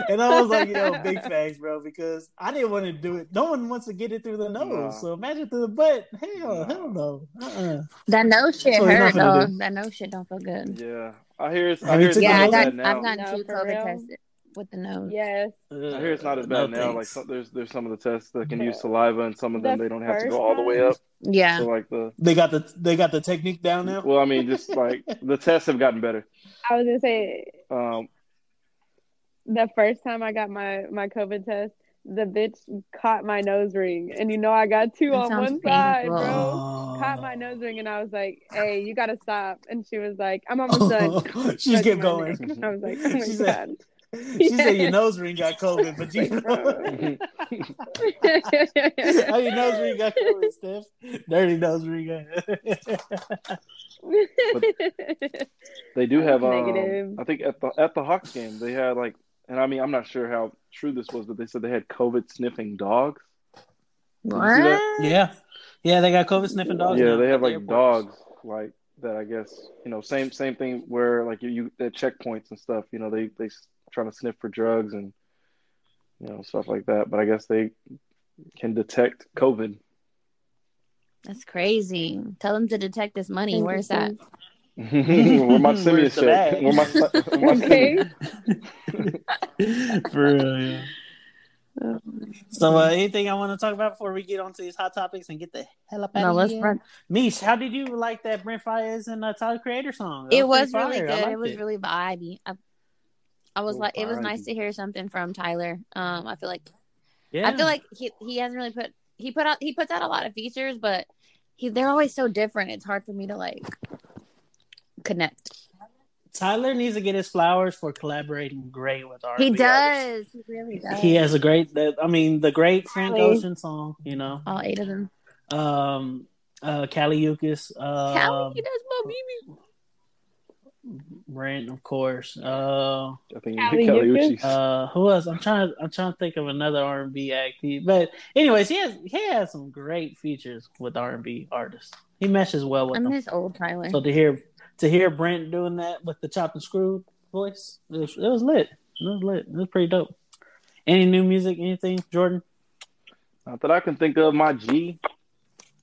and I was like, "Yo, big facts, bro," because I didn't want to do it. No one wants to get it through the nose, Nah. so imagine through the butt. Hell, hell no. Uh-uh. That nose shit So hurt gonna though. That nose shit don't feel good. Yeah, I hear it's. I hear it's took not Yeah, I as got. bad now. I've gotten No, two COVID real? tested with the nose. yes. I hear it's not as No bad now. Like thanks. some, there's there's some of the tests that can use saliva, and some of them the they don't have to go all the way up. Yeah. So like the They got the they got the technique down now. well, I mean, just like the tests have gotten better. I was gonna say Um, the first time I got my my COVID test, the bitch caught my nose ring, and you know I got two That on sounds one side, bro. Oh. Caught my nose ring, and I was like, "Hey, you gotta stop." And she was like, "I'm almost done." she just kept going. neck. I was like, "Oh my She god." said- She said your nose ring got COVID, but you know how your nose ring got COVID, Steph. Dirty nose ring. got- they do have. Um, Negative. I think at the at the Hawks game they had like, and I mean, I'm not sure how true this was, but they said they had COVID sniffing dogs. you see that? What? yeah, yeah, they got COVID sniffing dogs. yeah, they have like airports. dogs like that. I guess you know, same same thing where like you, you at checkpoints and stuff. You know, they they trying to sniff for drugs and you know stuff like that. But I guess they can detect COVID. That's crazy. Tell them to detect this money. Where's that? where my Where's simian the check? bag? Where my, where my okay. For real, yeah. So, uh, anything I want to talk about before we get on to these hot topics and get the hell up out No, of let's here? run. Mish, how did you like that Brent Faiyaz and uh, Tyler Creator song? That It was pretty really fire. Good. It liked was really vibey. I, I was Oh, like, it was nice to hear something from Tyler. Um, I feel like yeah. I feel like he he hasn't really put he put out he puts out a lot of features, but he they're always so different. It's hard for me to like connect. Tyler needs to get his flowers for collaborating great with R. He does. He really does. He has a great. I mean, the great Frank Really? Ocean song. You know, all eight of them. um, uh, Kali Uchis, uh, Callie, that's my baby. Brent, of course. Uh, I think Kali Kelly Uchis? Uchis. uh, who else? I'm trying. I'm trying to think of another R and B act. He- But anyways, he has he has some great features with R and B artists. He meshes well with I them. miss old Tyler. So to hear to hear Brent doing that with the chopped and screw voice, it was, it was lit. It was lit. It was pretty dope. Any new music? Anything, Jordan? Not that I can think of. My G.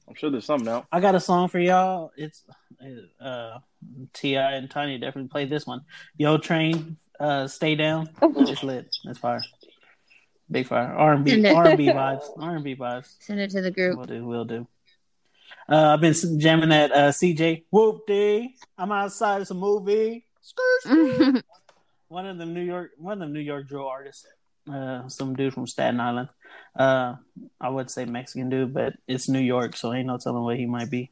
I'm sure there's something out. I got a song for y'all. It's uh T.I and Tiny definitely played this one. Yo Train, uh, Stay Down. It's lit. That's fire. Big fire. R and B, Send it. R and B vibes. R and B vibes. Send it to the group. We'll do. We'll do. Uh, I've been jamming that uh, CJ. Whoopty. I'm outside. It's a movie. One of the New York, one of the New York drill artists, uh, some dude from Staten Island. Uh, I would say Mexican dude, but it's New York, so ain't no telling what he might be.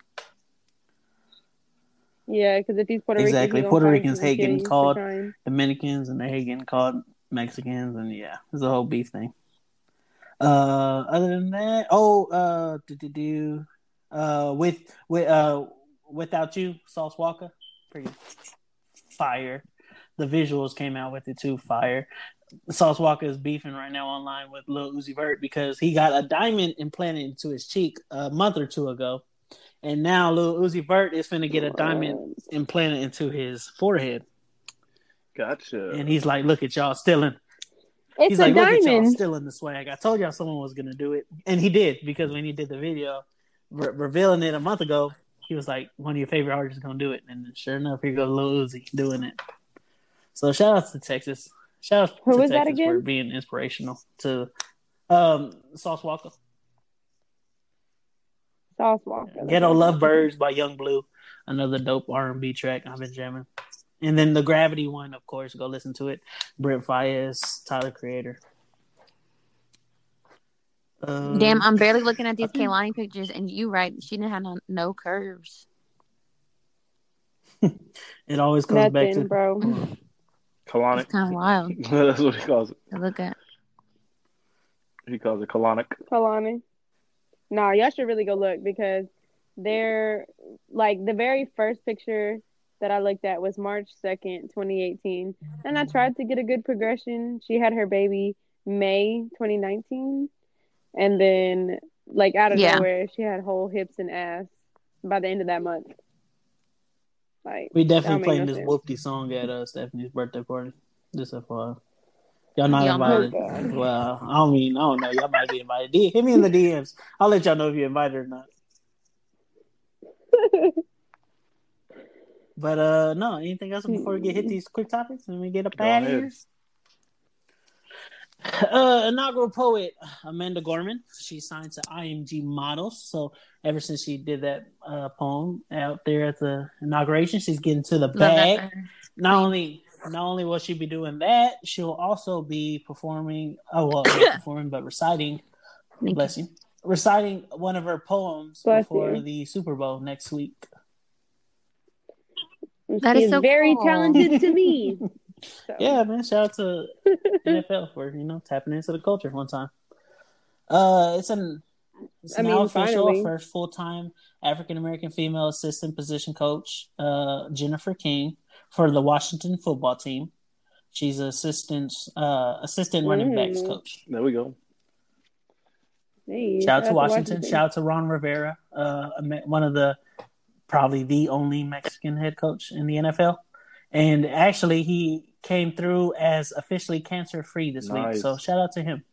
Yeah, because if he's Puerto Rican, Exactly. he Puerto Ricans hate getting called. Dominicans, and they hate getting called Mexicans, and yeah, it's a whole beef thing. Uh, other than that, oh, uh, do do, uh, with with uh, without you, Sauce Walka, pretty fire. the visuals came out with it too. Fire. Sauce Walka is beefing right now online with Lil Uzi Vert because he got a diamond implanted into his cheek a month or two ago, and now Lil Uzi Vert is finna get a diamond implanted into his forehead, Gotcha. and he's like, "Look at y'all stealing." It's He's a like, "Look at y'all diamond. stealing the swag." I told y'all someone was gonna do it, and he did because when he did the video re- revealing it a month ago, he was like, "One of your favorite artists is gonna do it," and sure enough, here goes Lil Uzi doing it. So shout out to Texas. Shout out Who to was that Texas again? for being inspirational to um, Sauce Walka. Sauce Walka. Ghetto Love Birds by Yung Bleu, another dope R and B track I've been jamming. And then the Gravity one, of course, go listen to it. Brent Faiyaz, Tyler Creator. Um, Damn, I'm barely looking at these I think- Kehlani pictures, and you right, she didn't have no, no curves. it always comes back Nothing, to bro. colonic. It's kind of wild That's what he calls it. to look at. He calls it colonic. Kehlani. Nah, y'all should really go look because they're like the very first picture that I looked at was March 2nd, 2018. And I tried to get a good progression. She had her baby May 2019. And then, like, out of Yeah. nowhere, she had whole hips and ass by the end of that month. Like, We definitely don't playing make this no whoopty song at uh, Stephanie's birthday party. Just FYI. Y'all not Y'all know. invited. Oh, well, I don't mean I don't know. Y'all might be invited. D- hit me in the DMs. I'll let y'all know if you're invited or not. But uh no, anything else before we get hit these quick topics and we get up Go out of here? Uh, inaugural poet Amanda Gorman. She signed to IMG Models. So ever since she did that uh, poem out there at the inauguration, she's getting to the Love bag not only not only will she be doing that, she'll also be performing. Oh well, not performing, but reciting. Thank bless you. Reciting one of her poems Bless before you. the Super Bowl next week. That is She's so very cool. talented to me. So, Yeah, man. Shout out to NFL for you know tapping into the culture one time. Uh, it's an it's I now mean, official finally. first full time African American female assistant position coach, uh, Jennifer King for the Washington football team. She's assistant uh, assistant running backs Mm. coach. There we go. Hey, Shout out to Washington. Shout out to Ron Rivera, uh, one of the probably the only Mexican head coach in the NFL. And actually, he came through as officially cancer free this week. So shout out to him.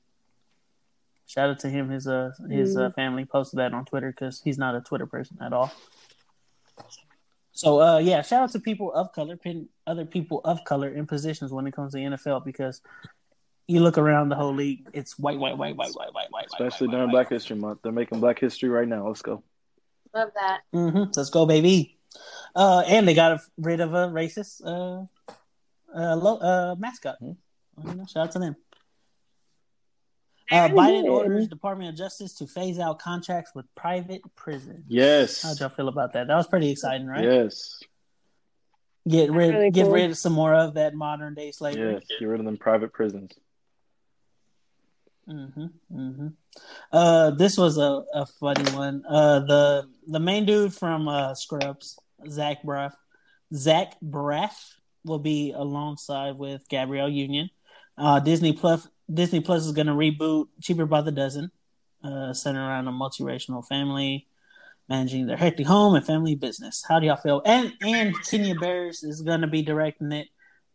Shout out to him. His uh his uh, family posted that on Twitter because he's not a Twitter person at all. So uh yeah, shout out to people of color, pin other people of color in positions when it comes to the NFL because you look around the whole league, it's white, white, white, white, white, white, white, Especially white, during white, Black History Month. They're making Black History right now. Let's go. Love that. Mm-hmm. Let's go, baby. Uh, and they got rid of a racist uh, uh, lo- uh, mascot. Hmm. You know, shout out to them. Uh, Biden good. orders Department of Justice to phase out contracts with private prisons. Yes. How'd y'all feel about that? That was pretty exciting, right? Yes. Get rid, Really get cool. rid of some more of that modern day slavery. Yes. Get rid of them private prisons. hmm hmm Uh, this was a, a funny one. Uh, the the main dude from uh, Scrubs, Zach Braff, Zach Braff will be alongside with Gabrielle Union. Uh, Disney Plus Disney Plus is going to reboot Cheaper by the Dozen, uh, centered around a multiracial family managing their hectic home and family business. How do y'all feel? And and Kenya Barris is going to be directing it.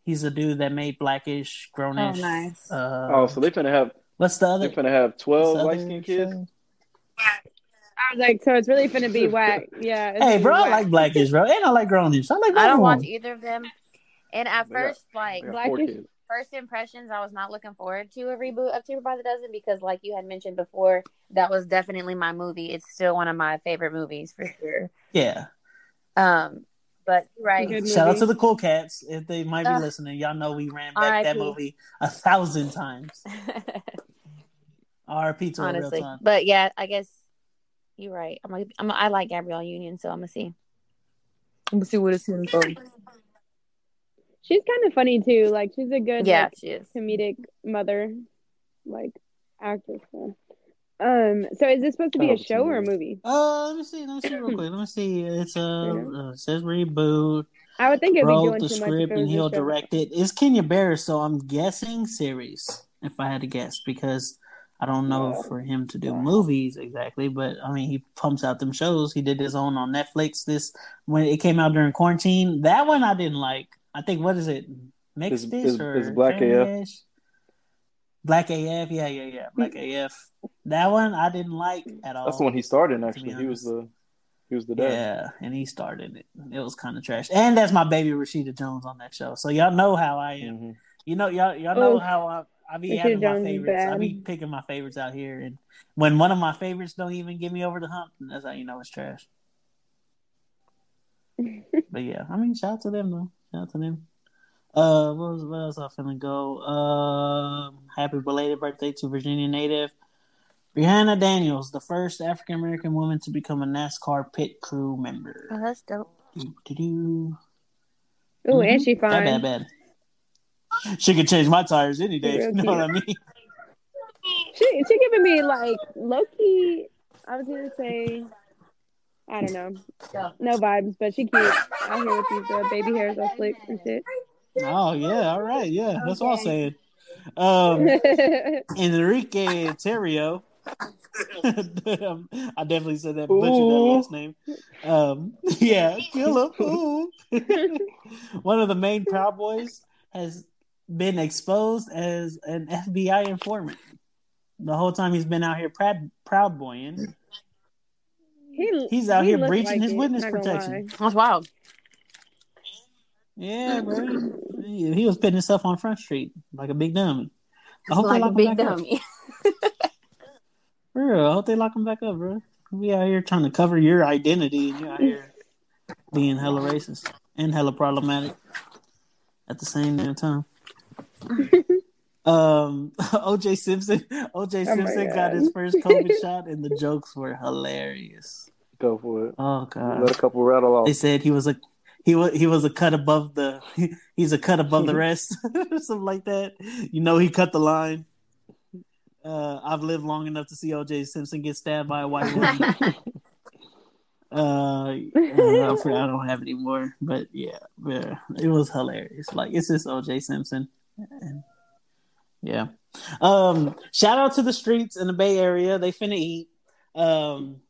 He's a dude that made Blackish, Grownish. Oh, nice. Uh, Oh, so they finna have what's the other? they finna have twelve what's the light skinned kids. show? I was like, so it's really finna be whack. Yeah. Hey, bro, be I whack. like Blackish, bro, and I like Grownish. I like. I don't both watch either of them. And at They first, like They got four Blackish- first impressions, I was not looking forward to a reboot of Cheaper by the Dozen because, like you had mentioned before, that was definitely my movie. It's still one of my favorite movies for sure. Yeah. Um, but right. Good Shout out to the Cool Cats if they might be Uh, listening. Y'all know we ran back that R.I.P.. movie a thousand times. RP to a real Honestly, time. but yeah, I guess you're right. I'm like, I'm, I like Gabrielle Union, so I'm gonna see. I'm gonna see what it's in for. She's kind of funny too. Like she's a good Yeah, like, she is. comedic mother, like actress. So. Um. So is this supposed to be Oh, a show or a movie. movie? Uh, let me see. Let me see real quick. Let me see. It's uh, Yeah. uh says reboot. I would think it'd be doing the too much. script it and he'll direct it. It's Kenya Barris, so I'm guessing series. If I had to guess, because I don't know Yeah. for him to do movies exactly, but I mean he pumps out them shows. He did his own on Netflix. This when it came out during quarantine. That one I didn't like. I think what is it? Mixed It's- it's- or it's Black Family-ish? Black AF, yeah, yeah, yeah. Black AF. That one I didn't like at all. That's the one he started in. Actually, he was the he was the dad. Yeah, and he started it. It was kind of trash. And that's my baby Rashida Jones on that show. So y'all know how I am. Mhm. You know, y'all y'all know Oh, how I I be having my favorites. I be picking my favorites out here, and when one of my favorites don't even get me over the hump, that's how you know it's trash. but yeah, I mean, shout out to them though. Shout out to them. Uh, what, was, what else I finna go? Um, happy belated birthday to Virginia native Brehanna Daniels, the first African American woman to become a NASCAR pit crew member. Oh, that's dope. Doo-doo-doo. Ooh, and she Bad, fine. bad, bad. She could change my tires any day. You know what I mean? She she giving me like Loki. I was gonna say, I don't know, no vibes, but she cute. Out here with these uh, baby hairs all slick and shit. Oh yeah, all right, yeah, that's what I'm saying. Um, Enrique Tarrio. I definitely said that butchered that Ooh. last name. Um, yeah, kill him. Ooh. One of the main Proud Boys has been exposed as an FBI informant. The whole time he's been out here proud, proud boying. He, He's out he here breaching like his it, witness protection. That's wild. Yeah, bro. He, he was putting himself on Front Street like a big dummy. I hope they lock a him back up. dummy. For real, I hope they lock him back up, bro. We out here trying to cover your identity, and you out here being hella racist and hella problematic at the same damn time. um, OJ Simpson, OJ Oh Simpson got his first COVID shot, and the jokes were hilarious. Go for it. Oh god, Let a couple rattle off. they said he was a he was he was a cut above the he's a cut above the rest, something like that. You know, he cut the line. Uh, I've lived long enough to see OJ Simpson get stabbed by a white woman. uh, I forgot- I don't have any more, but yeah, yeah, it was hilarious. Like it's just OJ Simpson. And, yeah. Um, shout out to the streets in the Bay Area. They finna eat. Um,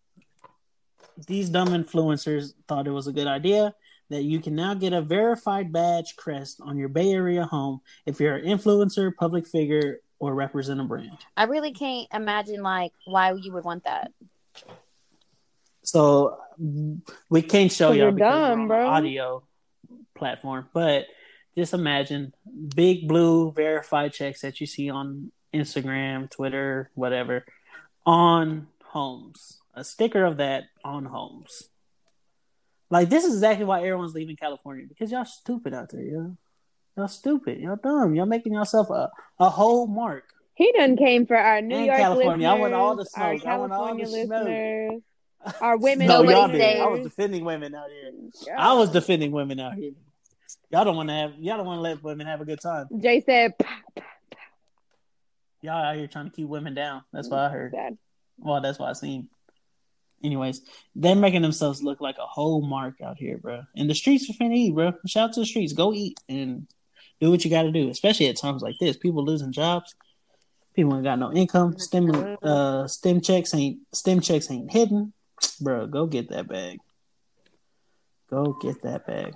these dumb influencers thought it was a good idea that you can now get a verified badge crest on your Bay Area home if you're an influencer, public figure, or represent a brand. I really can't imagine like why you would want that. So we can't show y'all you're because dumb, we're on bro. audio platform, but just imagine big blue verified checks that you see on Instagram, Twitter, whatever, on homes. A sticker of that on homes. Like this is exactly why everyone's leaving California because y'all stupid out there, yo. Y'all stupid. Y'all dumb. Y'all making yourself a, a whole mark. He done came for our New And York California. I listeners, want all the our smoke. I want all California the smoke. our women no, y'all listeners. did. I was defending women out here. I was defending women out here. Y'all don't want to have. Y'all don't want to let women have a good time. Jay said, Y'all out here trying to keep women down. That's what I heard. "Sad." Well, that's what I seen. Anyways, they're making themselves look like a whole mark out here, bro. And the streets are finna eat, bro. Shout out to the streets. Go eat and do what you got to do, especially at times like this. People losing jobs. People ain't got no income. Stem, uh, stem checks ain't stem checks ain't hidden, bro. Go get that bag. Go get that bag.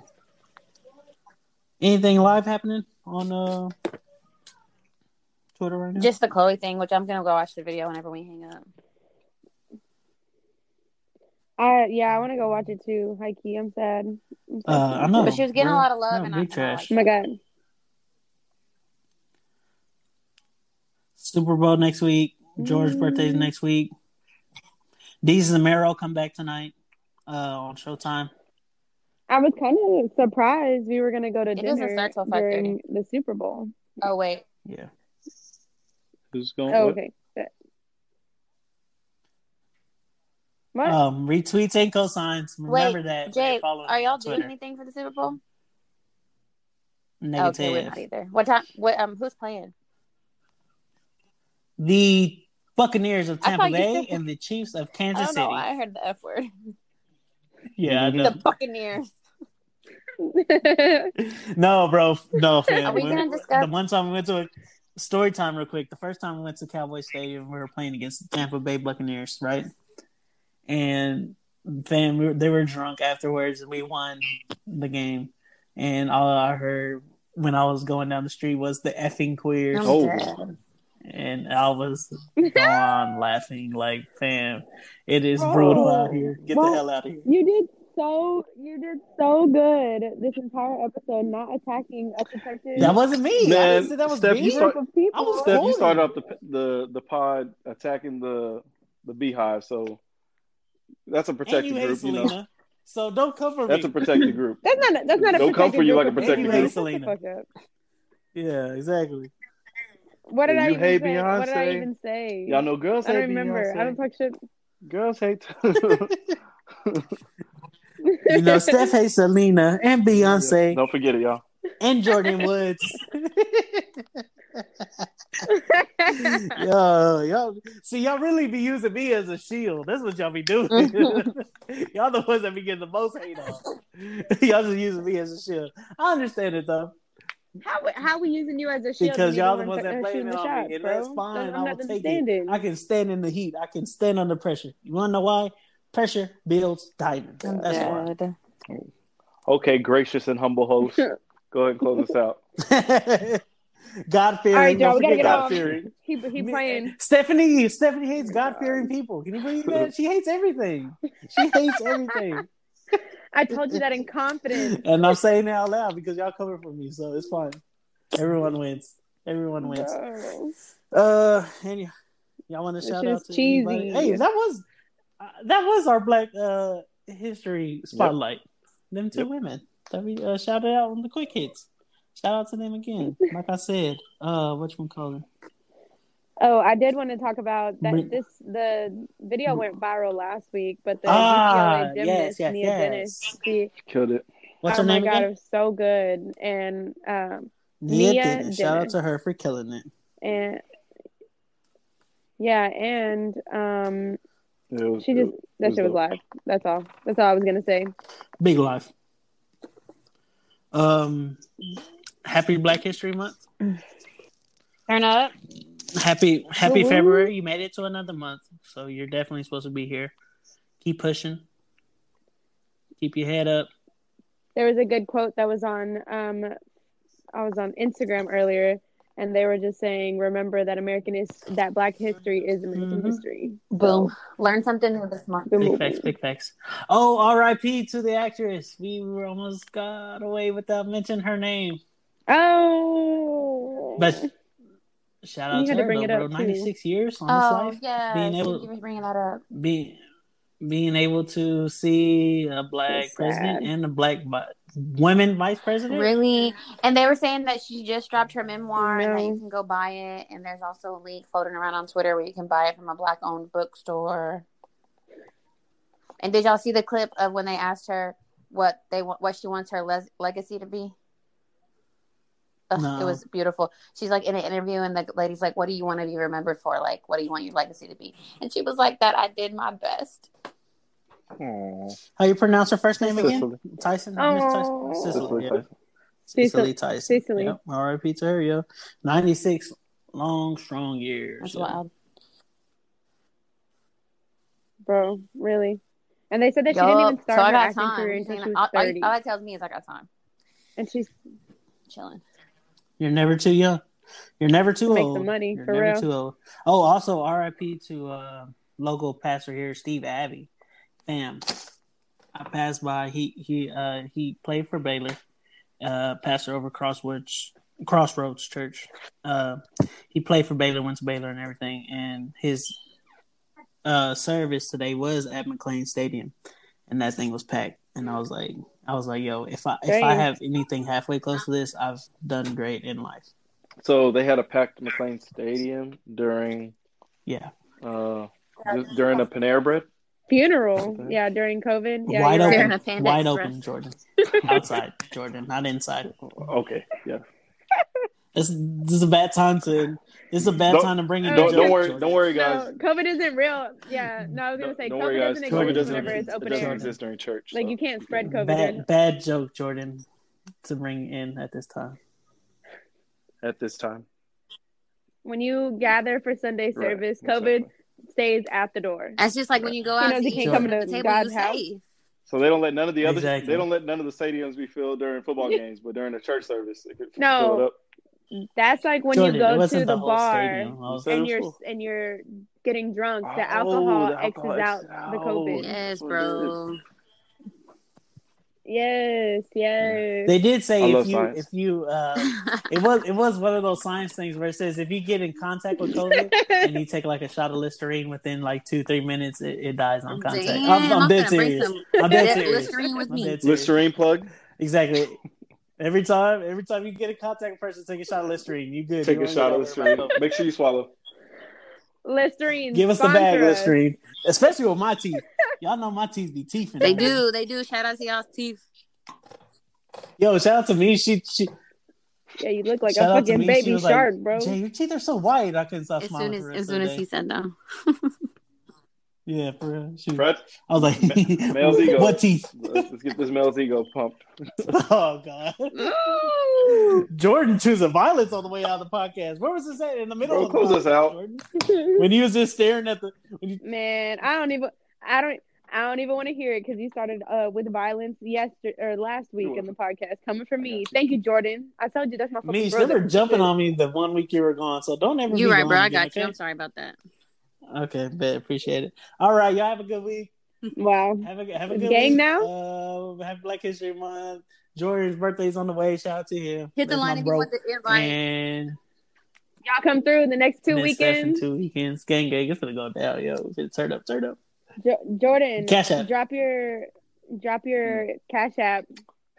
Anything live happening on uh Twitter right now? Just the Chloe thing, which I'm gonna go watch the video whenever we hang up. I yeah, I want to go watch it too. High key, I'm sad. I'm sad. Uh, I know. But she was getting a lot of love, No, and I, big and trash. oh my god. Super Bowl next week. George's Mm. birthday's next week. Desus and Mero come back tonight uh, on Showtime. I was kind of surprised we were gonna go to It dinner start till during the Super Bowl. Oh wait, Yeah. Who's going? Oh, okay. What? Um, retweets and cosigns. Remember wait, that. Jay, are y'all doing anything for the Super Bowl? Negative. Okay, we're not either. What time? What um? Who's playing? the Buccaneers of Tampa Bay said- and the Chiefs of I Kansas don't City. know. I heard the F word. Yeah, I Mhm. The Buccaneers. no, bro, no, fam. Are we When- gonna discuss- the one time we went to a story time real quick. The first time we went to Cowboy Stadium, we were playing against the Tampa Bay Buccaneers, right? And fam, we were, they were drunk afterwards, and we won the game. And all I heard when I was going down the street was the effing queers, I'm Oh. Dead. and I was on laughing like, fam, it is brutal out here. Get the hell out of here. You did so. You did so good this entire episode, not attacking a protected That wasn't me. I Man, didn't say that was Steph, me. you group start- of people. I was Steph, you started off the the the pod attacking the the beehive, so that's a and protected you hate group. You know, Selena. So don't come for that's me. a protected group. That's not. A, that's not a. Don't come for you like a of protected people. group. Selena. yeah, exactly. What did Yeah, I you even hate say? What did I even say? Y'all know girls I hate don't remember. Beyonce. I don't talk shit. Girls hate. You know, Steph hates Selena and Beyonce Don't forget it, y'all. and Jordyn Woods. yo, y'all see y'all really be using me as a shield. That's what y'all be doing. y'all the ones that be getting the most hate on. y'all just using me as a shield. I understand it though. How how we using you as a shield? Because you y'all the the ones that it the on shots, me, and that's fine. I'm will not take understanding. it. I can stand in the heat. I can stand under pressure. You want to know why? Pressure builds diamonds. I'm That's why. Okay, gracious and humble host. Go ahead and close us out. God fearing. All right, y'all, we gotta get God off. fearing. He he playing. Stephanie, Stephanie hates God fearing people. Can you believe that? She hates everything. She hates everything. I told you that in confidence. And I'm saying it out loud because y'all coming for me, so it's fine. Everyone wins. Everyone wins. Bro. Uh, and y- y'all want to That shout out to cheesy. anybody? Hey, that was uh, that was our Black uh History spotlight. Them two Yep. women that we uh, shouted out on the quick hits. Shout out to them again. Like I said, uh, what you call it? Oh, I did want to talk about that. Bring- This the video went viral last week, but the Ah, UCLA yes, yes, Nia yes. Dennis, she, Killed it. What's oh her my name god, it again? was so good, and um, Nia Nia Dennis. Shout out to her for killing it. and yeah, and um, was, she just it that shit was dope. live. That's all. That's all I was gonna say. Big life. Um, happy Black History Month. Turn up. Happy Happy Woo-woo. February. You made it to another month, so you're definitely supposed to be here. Keep pushing. Keep your head up. There was a good quote that was on um, I was on Instagram earlier, and they were just saying, "Remember that American is that Black history is American Mhm. history." Boom. Learn something new this month. Boom, Big boom, facts, boom. big facts. Oh, R.I.P. to the actress. We were almost got away without mentioning her name, Oh, but shout out You to had to bring though, it up, bro. too. Ninety six years on Oh, this life. yeah. Being Thank able- you for bringing that up. Be, being able to see a black president and a black vi- women vice president. Really? And they were saying that she just dropped her memoir and that you can go buy it. And there's also a link floating around on Twitter where you can buy it from a black owned bookstore. And did y'all see the clip of when they asked her what they want, what she wants her les- legacy to be? Ugh, No. It was beautiful. She's like in an interview, and the lady's like, "What do you want to be remembered for? Like, what do you want your legacy to be?" And she was like, "That I did my best." Aw. How you pronounce her first name again? Cicely. Tyson. Miss Oh. Tyson. Cicely. Cicely yeah. Tyson. Cicely Tyson. Cicely. Yep. R.I.P. to her. Yo, ninety six long, strong years. That's yo. wild. bro, really. And they said that she didn't even start so I her acting time. career until she was all, all, thirty, all that tells me is I got time. and she's Chilling. You're never too young. You're never too To make the money, You're for never real. too old. Oh, also R.I.P. to uh, local pastor here, Steve Abbey. Fam, I passed by. He he uh he played for Baylor. Uh, pastor over Crossroads Crossroads Church. Uh, he played for Baylor, went to Baylor and everything. And his uh service today was at McLane Stadium, and that thing was packed. And I was like, I was like, yo, if I if I have anything halfway close to this, I've done great in life. So they had a packed McLane Stadium during Yeah. uh during the Panera Bread. funeral. Okay. Yeah, during COVID. Yeah, wide open, During right. a Panda wide open, Jordan. Outside, Jordan, not inside. Okay, yeah. This, this is a bad time to. This is a bad Don't- time to bring in. Uh, don't- Don't, don't worry, Jordan. don't worry, guys. No, COVID isn't real. Yeah, mm-hmm. no, I was gonna say don't COVID worry, doesn't COVID exist doesn't, whenever it's it doesn't air. exist during church. Like so. you can't spread COVID. in. Bad, bad joke, Jordan, to bring in at this time. at this time. When you gather for Sunday Right, service, COVID exactly. stays at the door. That's just like when you go out knows to he eat can't come to the table, God's house. safe. So they don't let none of the other Exactly. they don't let none of the stadiums be filled during football games, but during the church service, they could No. fill it up. That's like when Jordan, you go to the, whole bar stadium. I was- said it and you're full. and you're getting drunk. The Oh, alcohol the alcohol X's out exits the. COVID. Yes, That's what it bro. Yes, yes. They did say I if you science. if you uh it was it was one of those science things where it says if you get in contact with COVID and you take like a shot of Listerine within like two three minutes, it, it dies on contact. Damn, I'm, I'm I'm dead serious. I'm dead serious. Listerine with I'm me. dead serious. Listerine plug. Exactly. Every time, every time you get a contact person, take a shot of Listerine. You good? Take You a shot of worry Listerine. Make sure you swallow. Listerine. Give us the bag, sponsor us. Listerine. Especially with my teeth. Y'all know my teeth be teething. They do, they do. Shout out to y'all's teeth. Yo, shout out to me. She she Yeah, you look like shout a fucking baby was shark, like, bro. Jay, your teeth are so white. I couldn't stop As smiling. soon as as soon as he said that. Yeah, for real. She, Fred, I was like, male's ego. what teeth? let's, let's get this male's ego pumped. Oh god. Jordan choosing violence on the way out of the podcast. Where was this at? In the middle Bro, of the close us out. Jordan? When he was just staring at the when you, Man, I don't even. I don't. I don't even want to hear it because you started uh, with violence yesterday or last week in the podcast. Coming from me, thank you, Jordan. I told you that's my fucking me, they brother. were jumping on me the one week you were gone, so don't ever You be right, gone bro. I again, got you. okay? I'm sorry about that. Okay, bet appreciate it. All right, y'all have a good week. Wow. Have a have a good gang week. now? Uh, have Black History Month. Jordan's birthday's on the way. Shout out to him. Hit the That's line if bro. you want the invite. And Y'all come through in the next two and then Steph weekends. two weekends. Gang gang, it's gonna go down, yo. If turn up, turn up. Jo- Jordan, Cash App. drop your drop your cash app.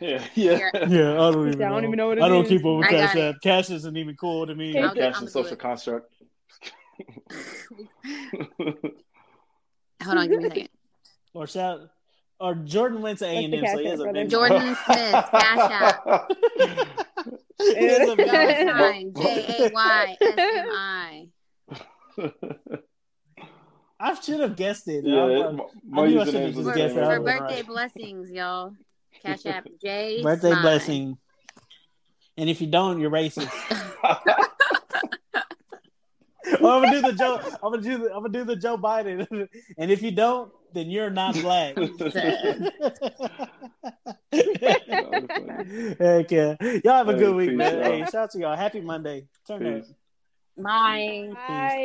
Yeah, yeah. Yeah, I don't even I don't know. even know what it I don't keep up with I Cash got it. App. Cash isn't even cool to me. Okay. I'll do it. Cash I'm and social it. construct. Hold on, give me a second. Or shout or Jordan went to A and M, so he App, has a brother? Venmo. Jordan Smith, Cash App. He has a Dollar Venmo. sign J A Y S M I. I should have guessed it. yeah, I'm- my, I knew I should've just guessed same. it. For birthday right. blessings, y'all. Cash App J. birthday Smile. blessing. And if you don't, you're racist. well, I'm gonna do the Joe. I'm gonna do the. I'm gonna do the Joe Biden. and if you don't, then you're not black. Heck yeah! Y'all have a Hey, good week, man. Hey, shout out to y'all. Happy Monday. Turn up. Peace. Bye. Bye.